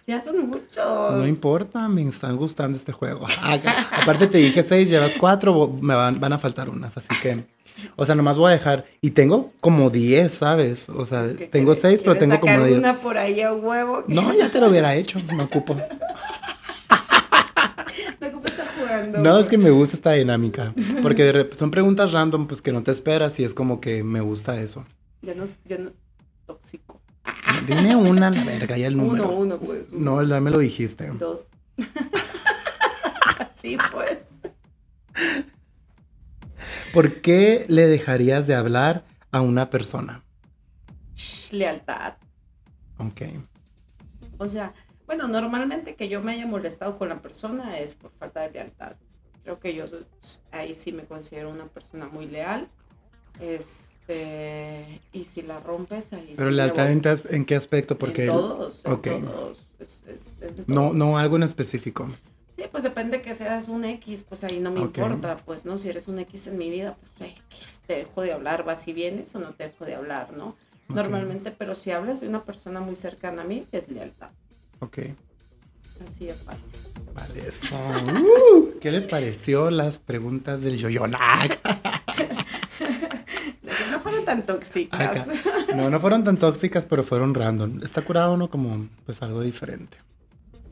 Ya son muchos. No importa, me están gustando este juego. [LAUGHS] Aparte te dije seis, llevas cuatro, me van, van a faltar unas, así que, o sea, nomás voy a dejar. Y tengo como diez, ¿sabes? O sea, Es que tengo quieres- seis, pero tengo como diez. una por ahí a huevo. que No, ya te lo hubiera hecho, me ocupo. [LAUGHS] No, ¿cómo estás jugando? No, es que me gusta esta dinámica, porque de son preguntas random, pues que no te esperas y es como que me gusta eso. Ya no, ya no, tóxico. Dime una, la verga, ya el número. Uno, uno, pues. uno, No, ya me lo dijiste. Dos. [LAUGHS] sí, pues. ¿Por qué le dejarías de hablar a una persona? Shh, lealtad. Ok. O sea, bueno, normalmente que yo me haya molestado con la persona es por falta de lealtad. Creo que yo ahí sí me considero una persona muy leal. Este, y si la rompes ahí Pero sí en, qué aspecto? Porque en todos, en ok. todos, es- es en no, todos. no algo en específico. Sí, pues depende que seas un X, pues ahí no me importa, pues, ¿no? Si eres un X en mi vida, pues X, te dejo de hablar, vas y vienes o no te dejo de hablar, ¿no? Normalmente, pero si hablas de una persona muy cercana a mí, es lealtad. Ok. Así de fácil. Vale, eso. [LAUGHS] Uh, ¿Qué les pareció las preguntas del Yoyonac? [LAUGHS] Tan tóxicas. Acá. No, no fueron tan tóxicas, pero fueron random. Está curado, ¿no? Como, pues, algo diferente.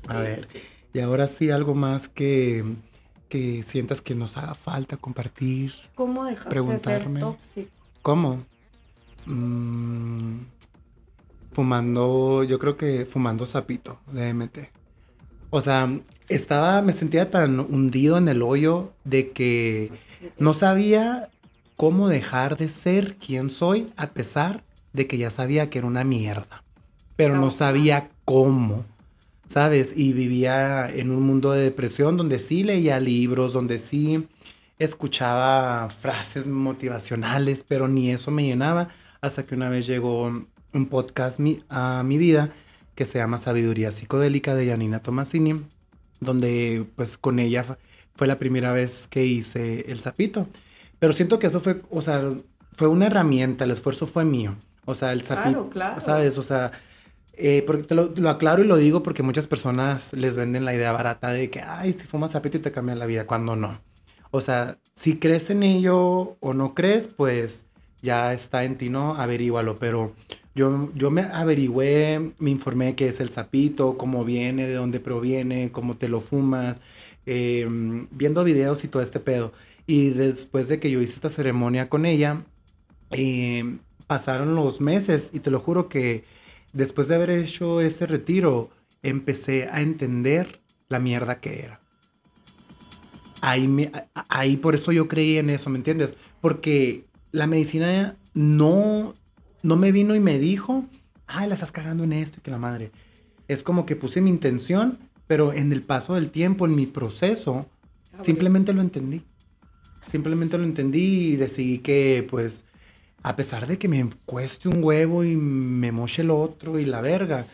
A Sí, ver. sí. Y ahora sí, algo más que, que sientas que nos haga falta compartir. ¿Cómo dejaste Preguntarme. de ser tóxico? ¿Cómo? Mm, fumando, yo creo que fumando sapito de MT. O sea, estaba, me sentía tan hundido en el hoyo de que no sabía cómo dejar de ser quien soy a pesar de que ya sabía que era una mierda. Pero no sabía cómo, ¿sabes? Y vivía en un mundo de depresión donde sí leía libros, donde sí escuchaba frases motivacionales, pero ni eso me llenaba hasta que una vez llegó un podcast mi- a mi vida que se llama Sabiduría Psicodélica de Janina Tomasini, donde pues con ella fu- fue la primera vez que hice el sapito. Pero siento que eso fue, o sea, fue una herramienta, el esfuerzo fue mío. O sea, el sapito, Claro, claro. ¿sabes? O sea, eh, porque te lo, lo aclaro y lo digo porque muchas personas les venden la idea barata de que, ay, si fumas sapito y te cambia la vida, cuando no. O sea, si crees en ello o no crees, pues ya está en ti, ¿no? Averígualo. Pero yo, yo me averigüé, me informé qué es el sapito, cómo viene, de dónde proviene, cómo te lo fumas, eh, viendo videos y todo este pedo. Y después de que yo hice esta ceremonia con ella, eh, pasaron los meses y te lo juro que después de haber hecho este retiro, empecé a entender la mierda que era. Ahí, me- ahí por eso yo creí en eso, ¿me entiendes? Porque la medicina no, no me vino y me dijo, ay, la estás cagando en esto y que la madre. Es como que puse mi intención, pero en el paso del tiempo, en mi proceso, Ah, simplemente lo entendí. Simplemente lo entendí y decidí que, pues, a pesar de que me cueste un huevo y me moche el otro y la verga,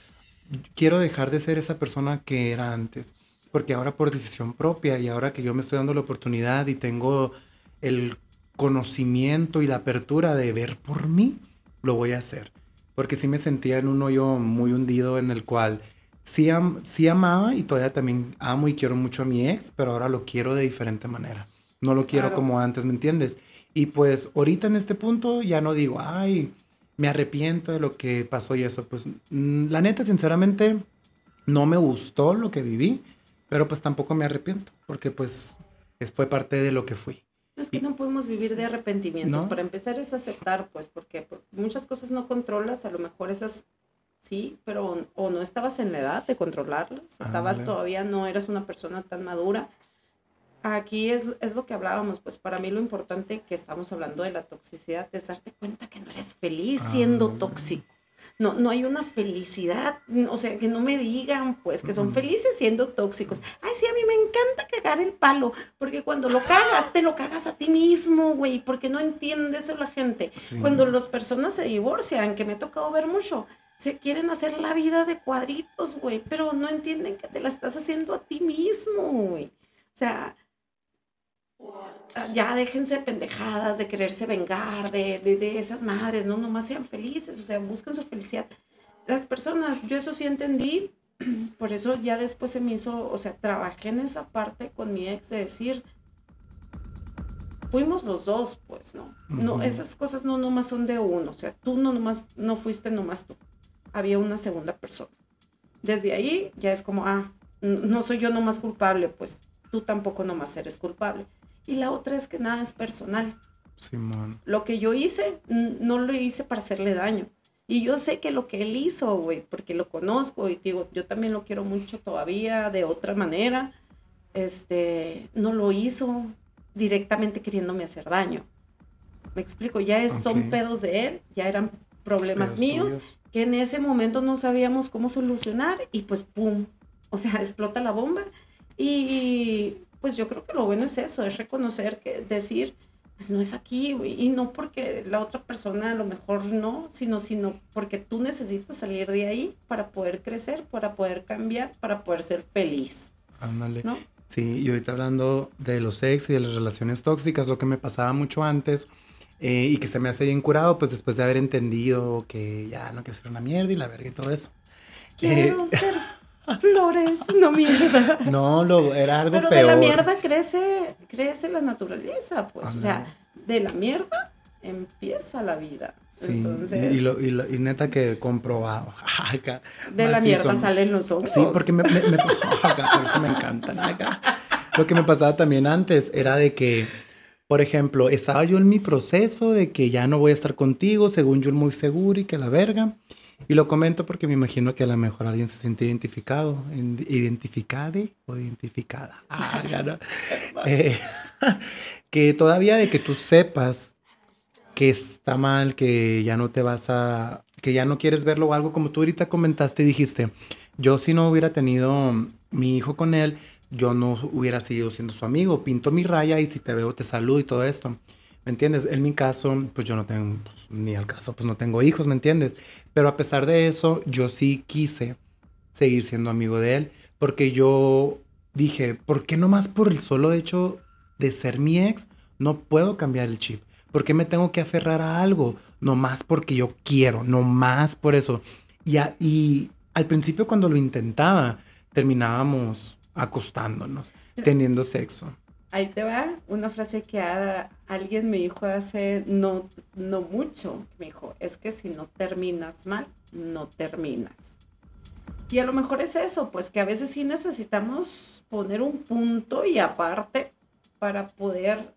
quiero dejar de ser esa persona que era antes. Porque ahora por decisión propia y ahora que yo me estoy dando la oportunidad y tengo el conocimiento y la apertura de ver por mí, lo voy a hacer. Porque sí me sentía en un hoyo muy hundido en el cual sí, sí amaba y todavía también amo y quiero mucho a mi ex, pero ahora lo quiero de diferente manera. No lo quiero como antes, ¿me entiendes? Y pues ahorita en este punto ya no digo, ay, me arrepiento de lo que pasó y eso. Pues mm, la neta, sinceramente, no me gustó lo que viví, pero pues tampoco me arrepiento, porque pues fue parte de lo que fui. Es que no podemos vivir de arrepentimientos. Para empezar es aceptar, pues, porque muchas cosas no controlas, a lo mejor esas sí, pero o no estabas en la edad de controlarlas, estabas todavía, no eras una persona tan madura. Aquí es, es lo que hablábamos, pues para mí lo importante que estamos hablando de la toxicidad es darte cuenta que no eres feliz siendo ah. tóxico no, no hay una felicidad, o sea, que no me digan pues que son felices siendo tóxicos. Ay, sí, a mí me encanta cagar el palo, porque cuando lo cagas, te lo cagas a ti mismo, güey, porque no entiendes eso la gente. Cuando las personas se divorcian, que me ha tocado ver mucho, se quieren hacer la vida de cuadritos, güey, pero no entienden que te la estás haciendo a ti mismo, güey. O sea, ya déjense pendejadas de quererse vengar de, de, esas madres, no, nomás sean felices, o sea, busquen su felicidad. Las personas, yo eso sí entendí, [CLEARS THROAT] por eso ya después se me hizo, o sea, trabajé en esa parte con mi ex de decir, fuimos los dos, pues, ¿no? No, esas cosas no nomás son de uno, o sea, tú no nomás, no fuiste nomás tú, había una segunda persona. Desde ahí ya es como, ah, no soy yo nomás culpable, pues tú tampoco nomás eres culpable y la otra es que nada es personal. Simón. Lo que yo hice, no lo hice para hacerle daño. Y yo sé que lo que él hizo, güey, porque lo conozco y digo, yo también lo quiero mucho todavía de otra manera, este, no lo hizo directamente queriéndome hacer daño. Me explico, ya es, son pedos de él, ya eran problemas míos que en ese momento no sabíamos cómo solucionar y pues pum, o sea, [LAUGHS] explota la bomba y pues yo creo que lo bueno es eso, es reconocer que decir, pues no es aquí, y no porque la otra persona a lo mejor no, sino, sino porque tú necesitas salir de ahí para poder crecer, para poder cambiar, para poder ser feliz. Ándale. ¿no? Sí, y ahorita hablando de los ex y de las relaciones tóxicas, lo que me pasaba mucho antes eh, y que se me hace bien curado, pues después de haber entendido que ya no quiero ser una mierda y la verga y todo eso. Quiero eh, ser [LAUGHS] [LAUGHS] Flores, no mierda. No, lo, era algo Pero de la mierda crece, crece la naturaleza, pues. o sea, de la mierda empieza la vida. Sí, Entonces, y, lo, y, y, neta que comprobado. [LAUGHS] de la mierda salen los ojos. Sí, porque me, me, [LAUGHS] por eso me encantan. Lo que me pasaba también antes era de que, por ejemplo, estaba yo en mi proceso de que ya no voy a estar contigo, según yo muy seguro y que la verga. Y lo comento porque me imagino que a lo mejor alguien se siente identificado, identificade o identificada. [LAUGHS] Ah, [LAUGHS] eh, [LAUGHS] que todavía de que tú sepas que está mal, que ya no te vas a, que ya no quieres verlo o algo como tú ahorita comentaste y dijiste, yo si no hubiera tenido mi hijo con él, yo no hubiera seguido siendo su amigo, pinto mi raya y si te veo te saludo y todo esto. ¿Me entiendes? En mi caso, pues yo no tengo, pues, ni al caso, pues no tengo hijos, ¿me entiendes? Pero a pesar de eso, yo sí quise seguir siendo amigo de él, porque yo dije, ¿por qué no más por el solo hecho de ser mi ex no puedo cambiar el chip? ¿Por qué me tengo que aferrar a algo? No más porque yo quiero, no más por eso. Y, y al principio cuando lo intentaba, terminábamos acostándonos, teniendo sexo. Ahí te va una frase que alguien me dijo hace no, no mucho. Me dijo, es que si no terminas mal, no terminas. Y a lo mejor es eso, pues que a veces sí necesitamos poner un punto y aparte para poder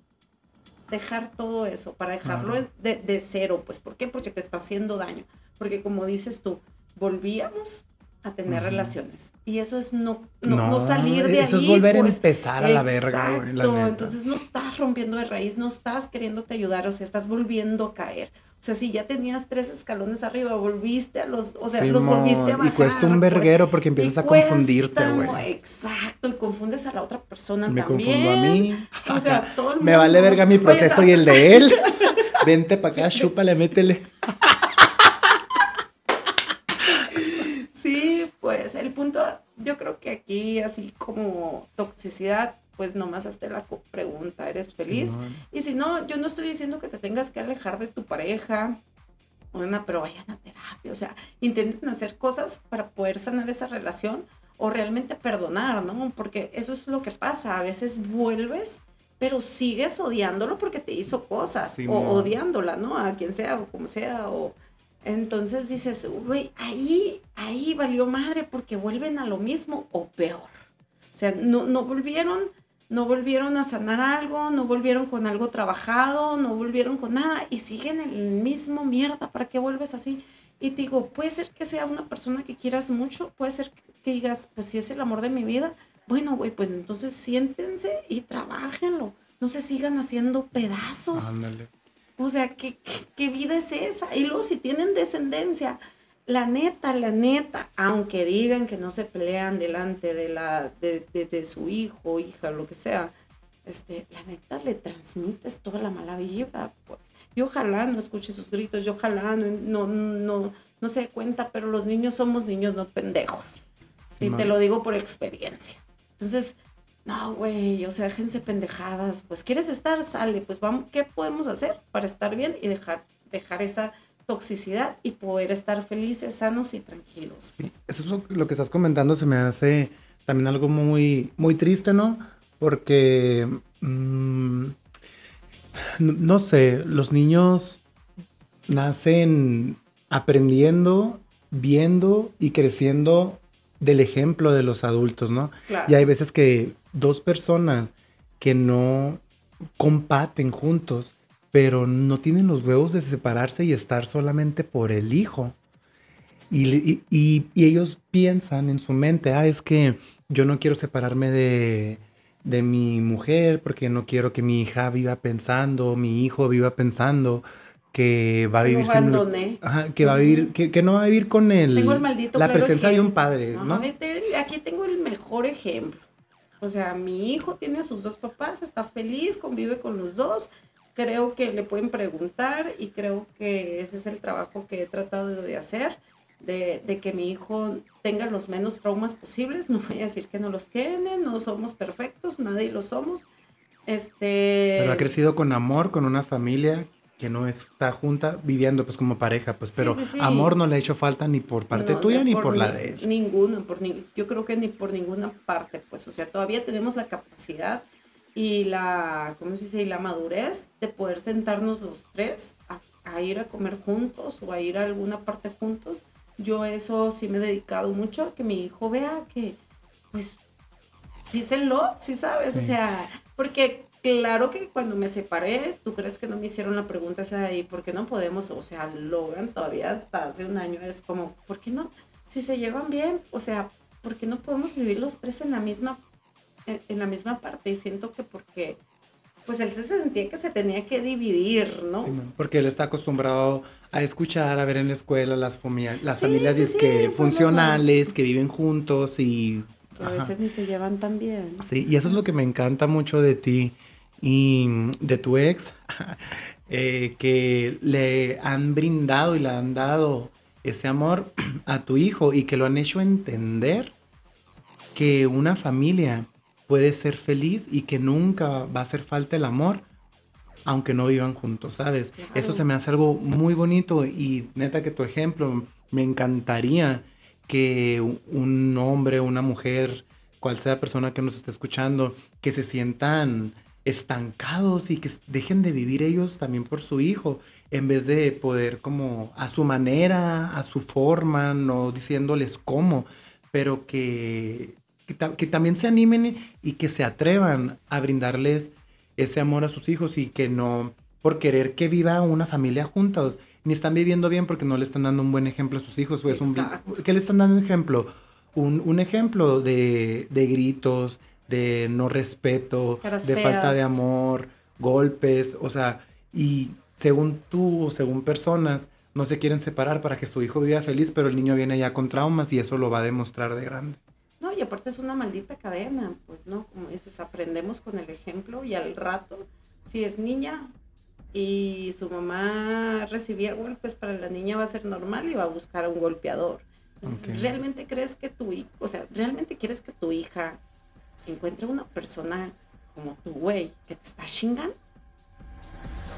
dejar todo eso, para dejarlo de, de, cero. Pues, ¿por qué? Porque te está haciendo daño. Porque como dices tú, volvíamos a tener relaciones. Y eso es no, no, salir de ahí. Eso es volver a pues, empezar a la verga, güey. entonces no estás rompiendo de raíz, no estás queriéndote ayudar, o sea, estás volviendo a caer. O sea, si ya tenías tres escalones arriba, volviste a los, o sea, los volviste a bajar. Y cuesta un pues, verguero porque empiezas a confundirte, güey. Exacto, y confundes a la otra persona Me también. Me confundo a mí. [LAUGHS] O sea, todo el mundo. Me vale verga mi proceso y el de él. [LAUGHS] Vente para acá, chúpale, métele. [LAUGHS] pues el punto, yo creo que aquí, así como toxicidad, pues nomás hazte la pregunta, ¿eres feliz? y si no, yo no estoy diciendo que te tengas que alejar de tu pareja, una, pero vayan a terapia, o sea, intenten hacer cosas para poder sanar esa relación o realmente perdonar, ¿no? Porque eso es lo que pasa, a veces vuelves, pero sigues odiándolo porque te hizo cosas, o odiándola, ¿no? A quien sea o como sea, o entonces dices, güey, ahí, ahí valió madre porque vuelven a lo mismo o peor. O sea, no, no volvieron, no volvieron a sanar algo, no volvieron con algo trabajado, no volvieron con nada y siguen el mismo mierda. ¿Para qué vuelves así? Y te digo, puede ser que sea una persona que quieras mucho, puede ser que digas, pues si es el amor de mi vida, bueno, güey, pues entonces siéntense y trabajenlo. No se sigan haciendo pedazos. Ándale. O sea, ¿qué, ¿qué, vida es esa? Y luego si tienen descendencia, la neta, la neta, aunque digan que no se pelean delante de, la, de, de, su hijo, hija, lo que sea, este, la neta le transmites toda la mala vibra, pues. Yo ojalá no escuche sus gritos, yo ojalá no, no, no, no se dé cuenta, pero los niños somos niños, no pendejos. Y te lo digo por experiencia. Entonces, no, güey, o sea, déjense pendejadas. Pues quieres estar, sale, pues vamos, ¿qué podemos hacer para estar bien y dejar, dejar esa toxicidad y poder estar felices, sanos y tranquilos? Eso es lo que estás comentando, se me hace también algo muy, muy triste, ¿no? Porque, mm, no sé, los niños nacen aprendiendo, viendo y creciendo del ejemplo de los adultos, ¿no? Y hay veces que dos personas que no compaten juntos, pero no tienen los huevos de separarse y estar solamente por el hijo. Y, ellos piensan en su mente, ah, es que yo no quiero separarme de, de mi mujer porque no quiero que mi hija viva pensando, mi hijo viva pensando que va a vivir sin, ajá, que va a vivir que, que, no va a vivir con el, tengo el maldito la presencia de un padre, ¿no? Aquí tengo el mejor ejemplo. O sea, mi hijo tiene a sus dos papás, está feliz, convive con los dos. Creo que le pueden preguntar y creo que ese es el trabajo que he tratado de hacer, de, de que mi hijo tenga los menos traumas posibles. No voy a decir que no los tiene, no somos perfectos, nadie lo somos. Este... Pero ha crecido con amor, con una familia que no está junta viviendo pues como pareja, pues, pero amor no le ha hecho falta ni por parte tuya ni por, la de él. Ninguno, por ni, yo creo que ni por ninguna parte, pues, o sea, todavía tenemos la capacidad y la, ¿cómo se dice? Y la madurez de poder sentarnos los tres a, a ir a comer juntos o a ir a alguna parte juntos. Yo eso sí me he dedicado mucho a que mi hijo vea que, pues, dísenlo, sí sabes, o sea, porque Claro que cuando me separé, ¿tú crees que no me hicieron la pregunta esa de ahí? ¿Por qué no podemos? O sea, Logan todavía hasta hace un año es como, ¿por qué no? Si se llevan bien, o sea, ¿por qué no podemos vivir los tres en la misma, en, la misma parte? Y siento que porque, pues él se sentía que se tenía que dividir, ¿no? Sí, porque él está acostumbrado a escuchar, a ver en la escuela las, las familias que funcionales, que viven juntos y... a veces ni se llevan tan bien. Sí, y eso es lo que me encanta mucho de ti y de tu ex, [LAUGHS] eh, que le han brindado y le han dado ese amor [CLEARS THROAT] a tu hijo y que lo han hecho entender que una familia puede ser feliz y que nunca va a hacer falta el amor aunque no vivan juntos, ¿sabes? Eso se me hace algo muy bonito y neta que tu ejemplo, me encantaría que un hombre, una mujer, cual sea persona que nos esté escuchando, que se sientan estancados y que dejen de vivir ellos también por su hijo, en vez de poder como a su manera, a su forma, no diciéndoles cómo, pero que, que, también se animen y que se atrevan a brindarles ese amor a sus hijos y que no por querer que viva una familia juntos, ni están viviendo bien porque no le están dando un buen ejemplo a sus hijos. Pues un, ¿Qué le están dando ejemplo? Un, un ejemplo de, de gritos, de no respeto, de falta de amor, golpes, o sea, y según tú o según personas, no se quieren separar para que su hijo viva feliz, pero el niño viene ya con traumas y eso lo va a demostrar de grande. No, y aparte es una maldita cadena, pues, ¿no? Como dices, aprendemos con el ejemplo y al rato, si es niña y su mamá recibía golpes, para la niña va a ser normal y va a buscar a un golpeador. Entonces, ¿realmente crees que tu hijo, o sea, realmente quieres que tu hija encuentra una persona como tu güey que te está chingando.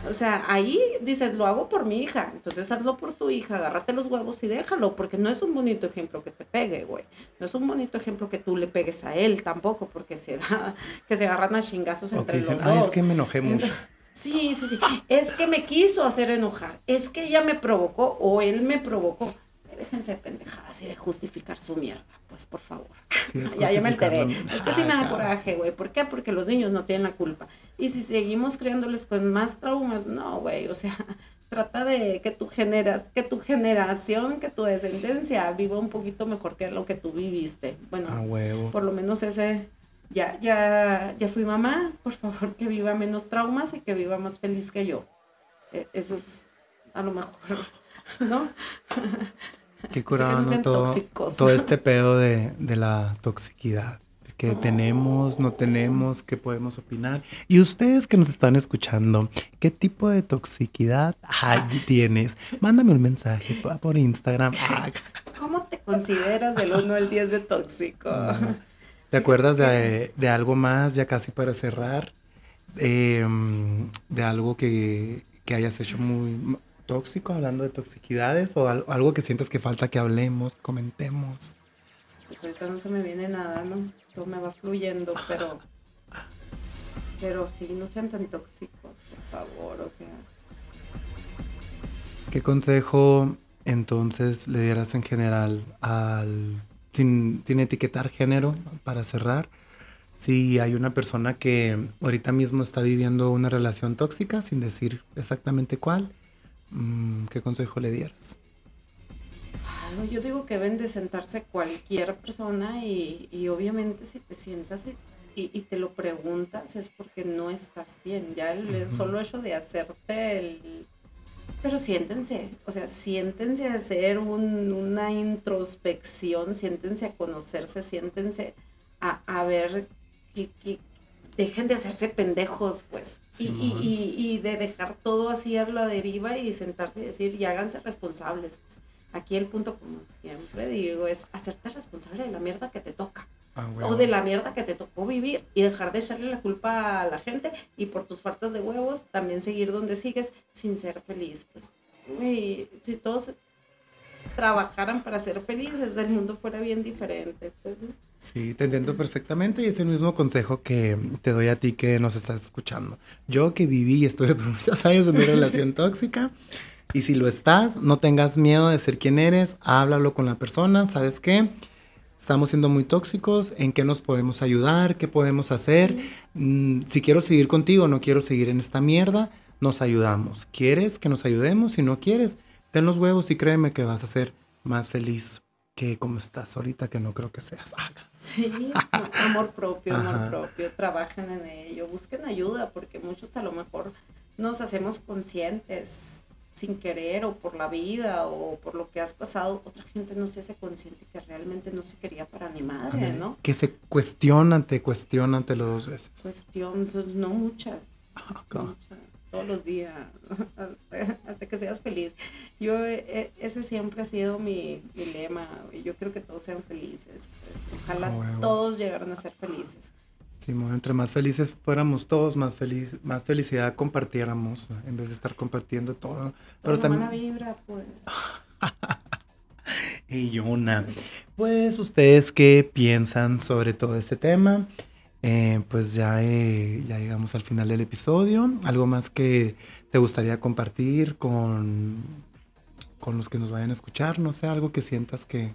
O sea, ahí dices, lo hago por mi hija, entonces hazlo por tu hija, agárrate los huevos y déjalo, porque no es un bonito ejemplo que te pegue, güey. No es un bonito ejemplo que tú le pegues a él tampoco, porque se da, que se agarran a chingazos entre los dos. es que me enojé mucho. Sí, sí, sí. Es que me quiso hacer enojar, es que ella me provocó o él me provocó déjense de pendejadas y de justificar su mierda, pues por favor. [LAUGHS] ya, ya me alteré. Es que sí me da coraje, güey. ¿Por qué? Porque los niños no tienen la culpa. Y si seguimos criándoles con más traumas, no, güey. O sea, [LAUGHS] trata de que tú generas, que tu generación, que tu descendencia viva un poquito mejor que lo que tú viviste. Bueno, por lo menos ese, ya, ya, ya fui mamá, por favor que viva menos traumas y que viva más feliz que yo. E, eso es a lo mejor, [LAUGHS] ¿no? Qué [LAUGHS] curado, todo, todo, este pedo de, la toxicidad que tenemos, no tenemos, que podemos opinar. Y ustedes que nos están escuchando, ¿qué tipo de toxicidad tienes? Mándame un mensaje por Instagram. ¿Cómo te consideras del 1 al 10 de tóxico? ¿Te acuerdas [LAUGHS] de, algo más, ya casi para cerrar? Em, de algo que, que hayas hecho muy tóxico, hablando de toxicidades o algo que sientas que falta que hablemos, comentemos. Pues ahorita no se me viene nada, ¿no? Todo me va fluyendo, pero. [LAUGHS] Pero sí, no sean tan tóxicos, por favor, o sea. ¿Qué consejo entonces le dieras en general al. sin, sin etiquetar género, para cerrar? Si hay una persona que ahorita mismo está viviendo una relación tóxica, sin decir exactamente cuál, ¿qué consejo le dieras? yo digo que deben de sentarse cualquier persona y, obviamente si te sientas y, te lo preguntas es porque no estás bien. Ya el, solo hecho de hacerte el... Pero siéntense, o sea, siéntense a hacer una introspección, siéntense a conocerse, siéntense a, a ver qué, qué, dejen de hacerse pendejos, pues, y, y, y, de dejar todo así a la deriva y sentarse y decir, y háganse responsables. Pues. Aquí el punto, como siempre digo, es hacerte responsable de la mierda que te toca. Ah, o de la mierda que te tocó vivir y dejar de echarle la culpa a la gente y por tus faltas de huevos también seguir donde sigues sin ser feliz. Pues, si todos trabajaran para ser felices, el mundo fuera bien diferente. Sí, te entiendo perfectamente y es el mismo consejo que te doy a ti que nos estás escuchando. Yo que viví y estuve por [LAUGHS] muchos años en una relación tóxica y si lo estás, no tengas miedo de ser quien eres, háblalo con la persona, ¿sabes qué? Estamos siendo muy tóxicos, ¿en qué nos podemos ayudar? ¿Qué podemos hacer? Mm, si quiero seguir contigo, no quiero seguir en esta mierda, nos ayudamos. ¿Quieres que nos ayudemos? Si no quieres, ten los huevos y créeme que vas a ser más feliz que como estás ahorita, que no creo que seas. Sí, [LAUGHS] amor propio, amor propio, trabajen en ello, busquen ayuda, porque muchos a lo mejor nos hacemos conscientes sin querer o por la vida o por lo que has pasado, otra gente no se hace consciente que realmente no se quería para ni madre, ¿no? Que se cuestionan, te cuestionan, te lo dos veces. Cuestión, no muchas. muchas todos los días, [LAUGHS] hasta que seas feliz. Yo, e, ese siempre ha sido mi, lema, y yo creo que todos sean felices. Pues, ojalá todos llegaran a ser felices. Sí, entre más felices fuéramos todos, más, feliz, más felicidad compartiéramos, en vez de estar compartiendo todo. Pero también... buena vibra, pues. [LAUGHS] y una. Pues, ¿ustedes qué piensan sobre todo este tema? Eh, pues ya, eh, ya llegamos al final del episodio. ¿Algo más que te gustaría compartir con, con los que nos vayan a escuchar? No sé, algo que sientas que,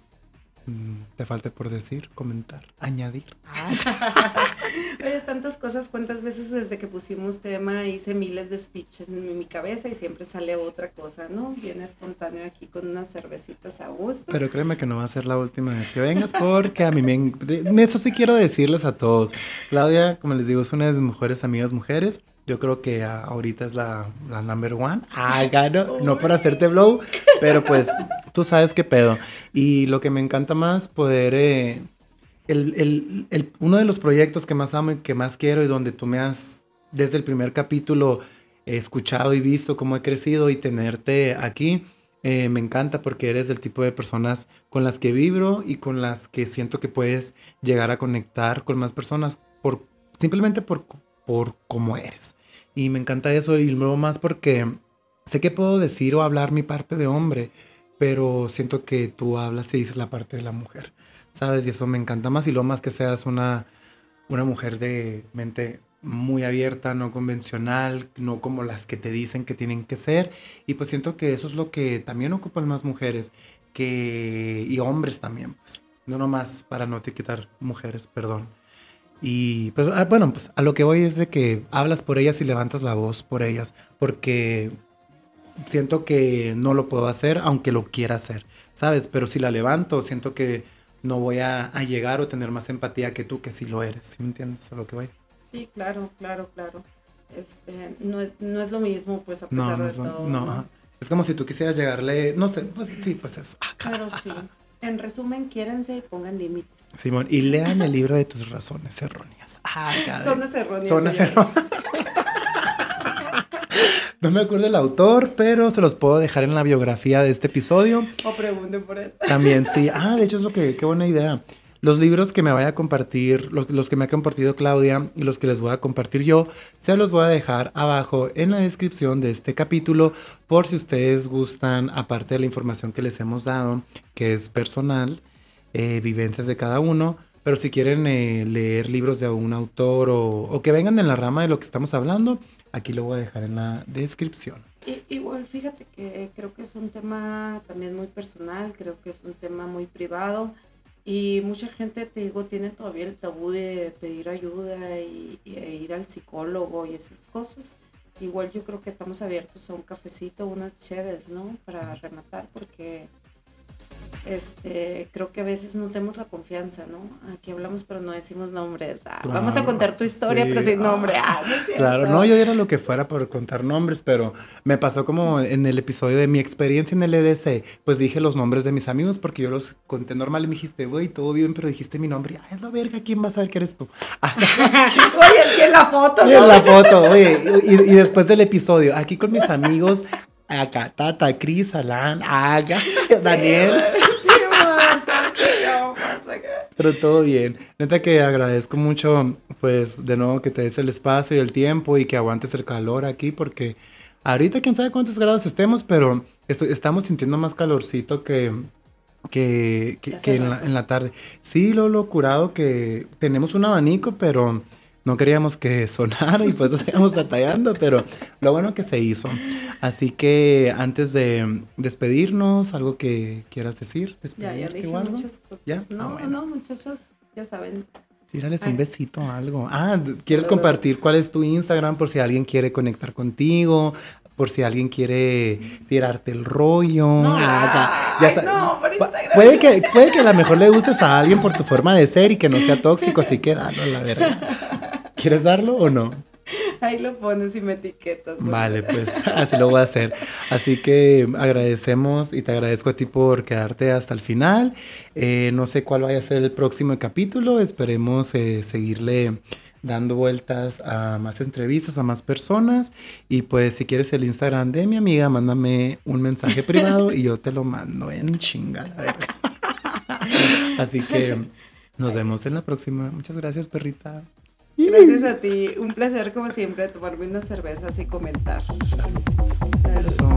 Mm, te falte por decir, comentar, añadir. [LAUGHS] [LAUGHS] Oye, tantas cosas, cuántas veces desde que pusimos tema hice miles de speeches en mi cabeza y siempre sale otra cosa, ¿no? Bien espontáneo aquí con unas cervecitas a gusto. Pero créeme que no va a ser la última vez que vengas porque a mí me... Eso sí quiero decirles a todos. Claudia, como les digo, es una de mis mejores amigas mujeres. Yo creo que ahorita es la, la number one. Ah, gano. No por hacerte blow, pero pues tú sabes qué pedo. Y lo que me encanta más, poder... Eh, el, el, uno de los proyectos que más amo y que más quiero y donde tú me has, desde el primer capítulo, escuchado y visto cómo he crecido y tenerte aquí, eh, me encanta porque eres del tipo de personas con las que vibro y con las que siento que puedes llegar a conectar con más personas por simplemente por por cómo eres. Y me encanta eso y luego más porque sé que puedo decir o hablar mi parte de hombre, pero siento que tú hablas y dices la parte de la mujer, ¿sabes? Y eso me encanta más y lo más que seas una, una mujer de mente muy abierta, no convencional, no como las que te dicen que tienen que ser. Y pues siento que eso es lo que también ocupan más mujeres que, y hombres también, pues. No nomás para no te quitar mujeres, perdón. Y pues ah, bueno, pues a lo que voy es de que hablas por ellas y levantas la voz por ellas, porque siento que no lo puedo hacer aunque lo quiera hacer, ¿sabes? Pero si la levanto, siento que no voy a, llegar o tener más empatía que tú, que sí lo eres, ¿sí me entiendes a lo que voy? Sí, claro, claro, claro. Este, no, es, no es lo mismo, pues, a pesar no, de todo. No, es como si tú quisieras llegarle, no sé, pues sí, pues eso. Claro, sí. En resumen, quiérense y pongan límites. Simón, y lean el libro de tus razones erróneas. Ah, [LAUGHS] Zonas erróneas. Zonas erróneas. [LAUGHS] No me acuerdo el autor, pero se los puedo dejar en la biografía de este episodio. O pregunten por él. También, sí. [LAUGHS] Ah, de hecho es lo que, qué buena idea. Los libros que me vaya a compartir, los, que me ha compartido Claudia y los que les voy a compartir yo, se los voy a dejar abajo en la descripción de este capítulo por si ustedes gustan, aparte de la información que les hemos dado, que es personal, eh, vivencias de cada uno, pero si quieren eh, leer libros de un autor o, que vengan en la rama de lo que estamos hablando, aquí lo voy a dejar en la descripción. igual, fíjate que creo que es un tema también muy personal, creo que es un tema muy privado y mucha gente, te digo, tiene todavía el tabú de pedir ayuda y, e ir al psicólogo y esas cosas. Igual yo creo que estamos abiertos a un cafecito, unas cheves, ¿no? Para rematar, porque este, creo que a veces no tenemos la confianza, ¿no? Aquí hablamos pero no decimos nombres. Ah, vamos a contar tu historia pero sin nombre. Ah, no claro, no, yo era lo que fuera por contar nombres, pero me pasó como en el episodio de mi experiencia en el EDC, pues dije los nombres de mis amigos porque yo los conté normal y me dijiste, güey, todo bien, pero dijiste mi nombre. Ay, es la verga, ¿quién va a saber que eres tú? [LAUGHS] oye, es que en la foto. en la foto, oye, y, y después del episodio, aquí con mis amigos, acá, Tata, Cris, Alan, Aga, [LAUGHS] Daniel. Pero todo bien. Neta que agradezco mucho, pues, de nuevo que te des el espacio y el tiempo y que aguantes el calor aquí, porque ahorita quién sabe cuántos grados estemos, pero estamos sintiendo más calorcito que, que, que, en, la, en, la, tarde. Sí, lo, lo curado que tenemos un abanico, pero no queríamos que sonara y pues estábamos batallando, pero lo bueno que se hizo. Así que antes de despedirnos, algo que quieras decir, ya, ya dije muchas cosas. No, ah, no, muchachos, ya saben. Tírales un besito o algo. Ah, ¿quieres compartir cuál es tu Instagram por si alguien quiere conectar contigo? Por si alguien quiere tirarte el rollo. No, ya, no por Instagram. Puede que, puede que a lo mejor le gustes a alguien por tu forma de ser y que no sea tóxico, así que dalo, la verdad. ¿Quieres darlo o no? Ahí lo pones y me etiquetas. Vale, pues así lo voy a hacer. Así que agradecemos y te agradezco a ti por quedarte hasta el final. Eh, no sé cuál vaya a ser el próximo capítulo. Esperemos eh, seguirle dando vueltas a más entrevistas, a más personas. Y pues si quieres el Instagram de mi amiga, mándame un mensaje privado y yo te lo mando en chinga. Así que nos vemos en la próxima. Muchas gracias, perrita. Gracias a ti. Un placer, como siempre, tomarme unas cervezas y comentar. Eso.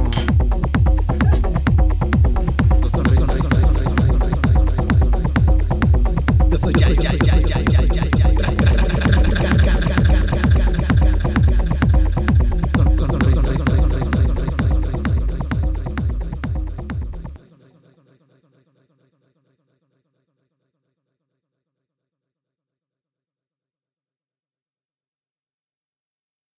Yo soy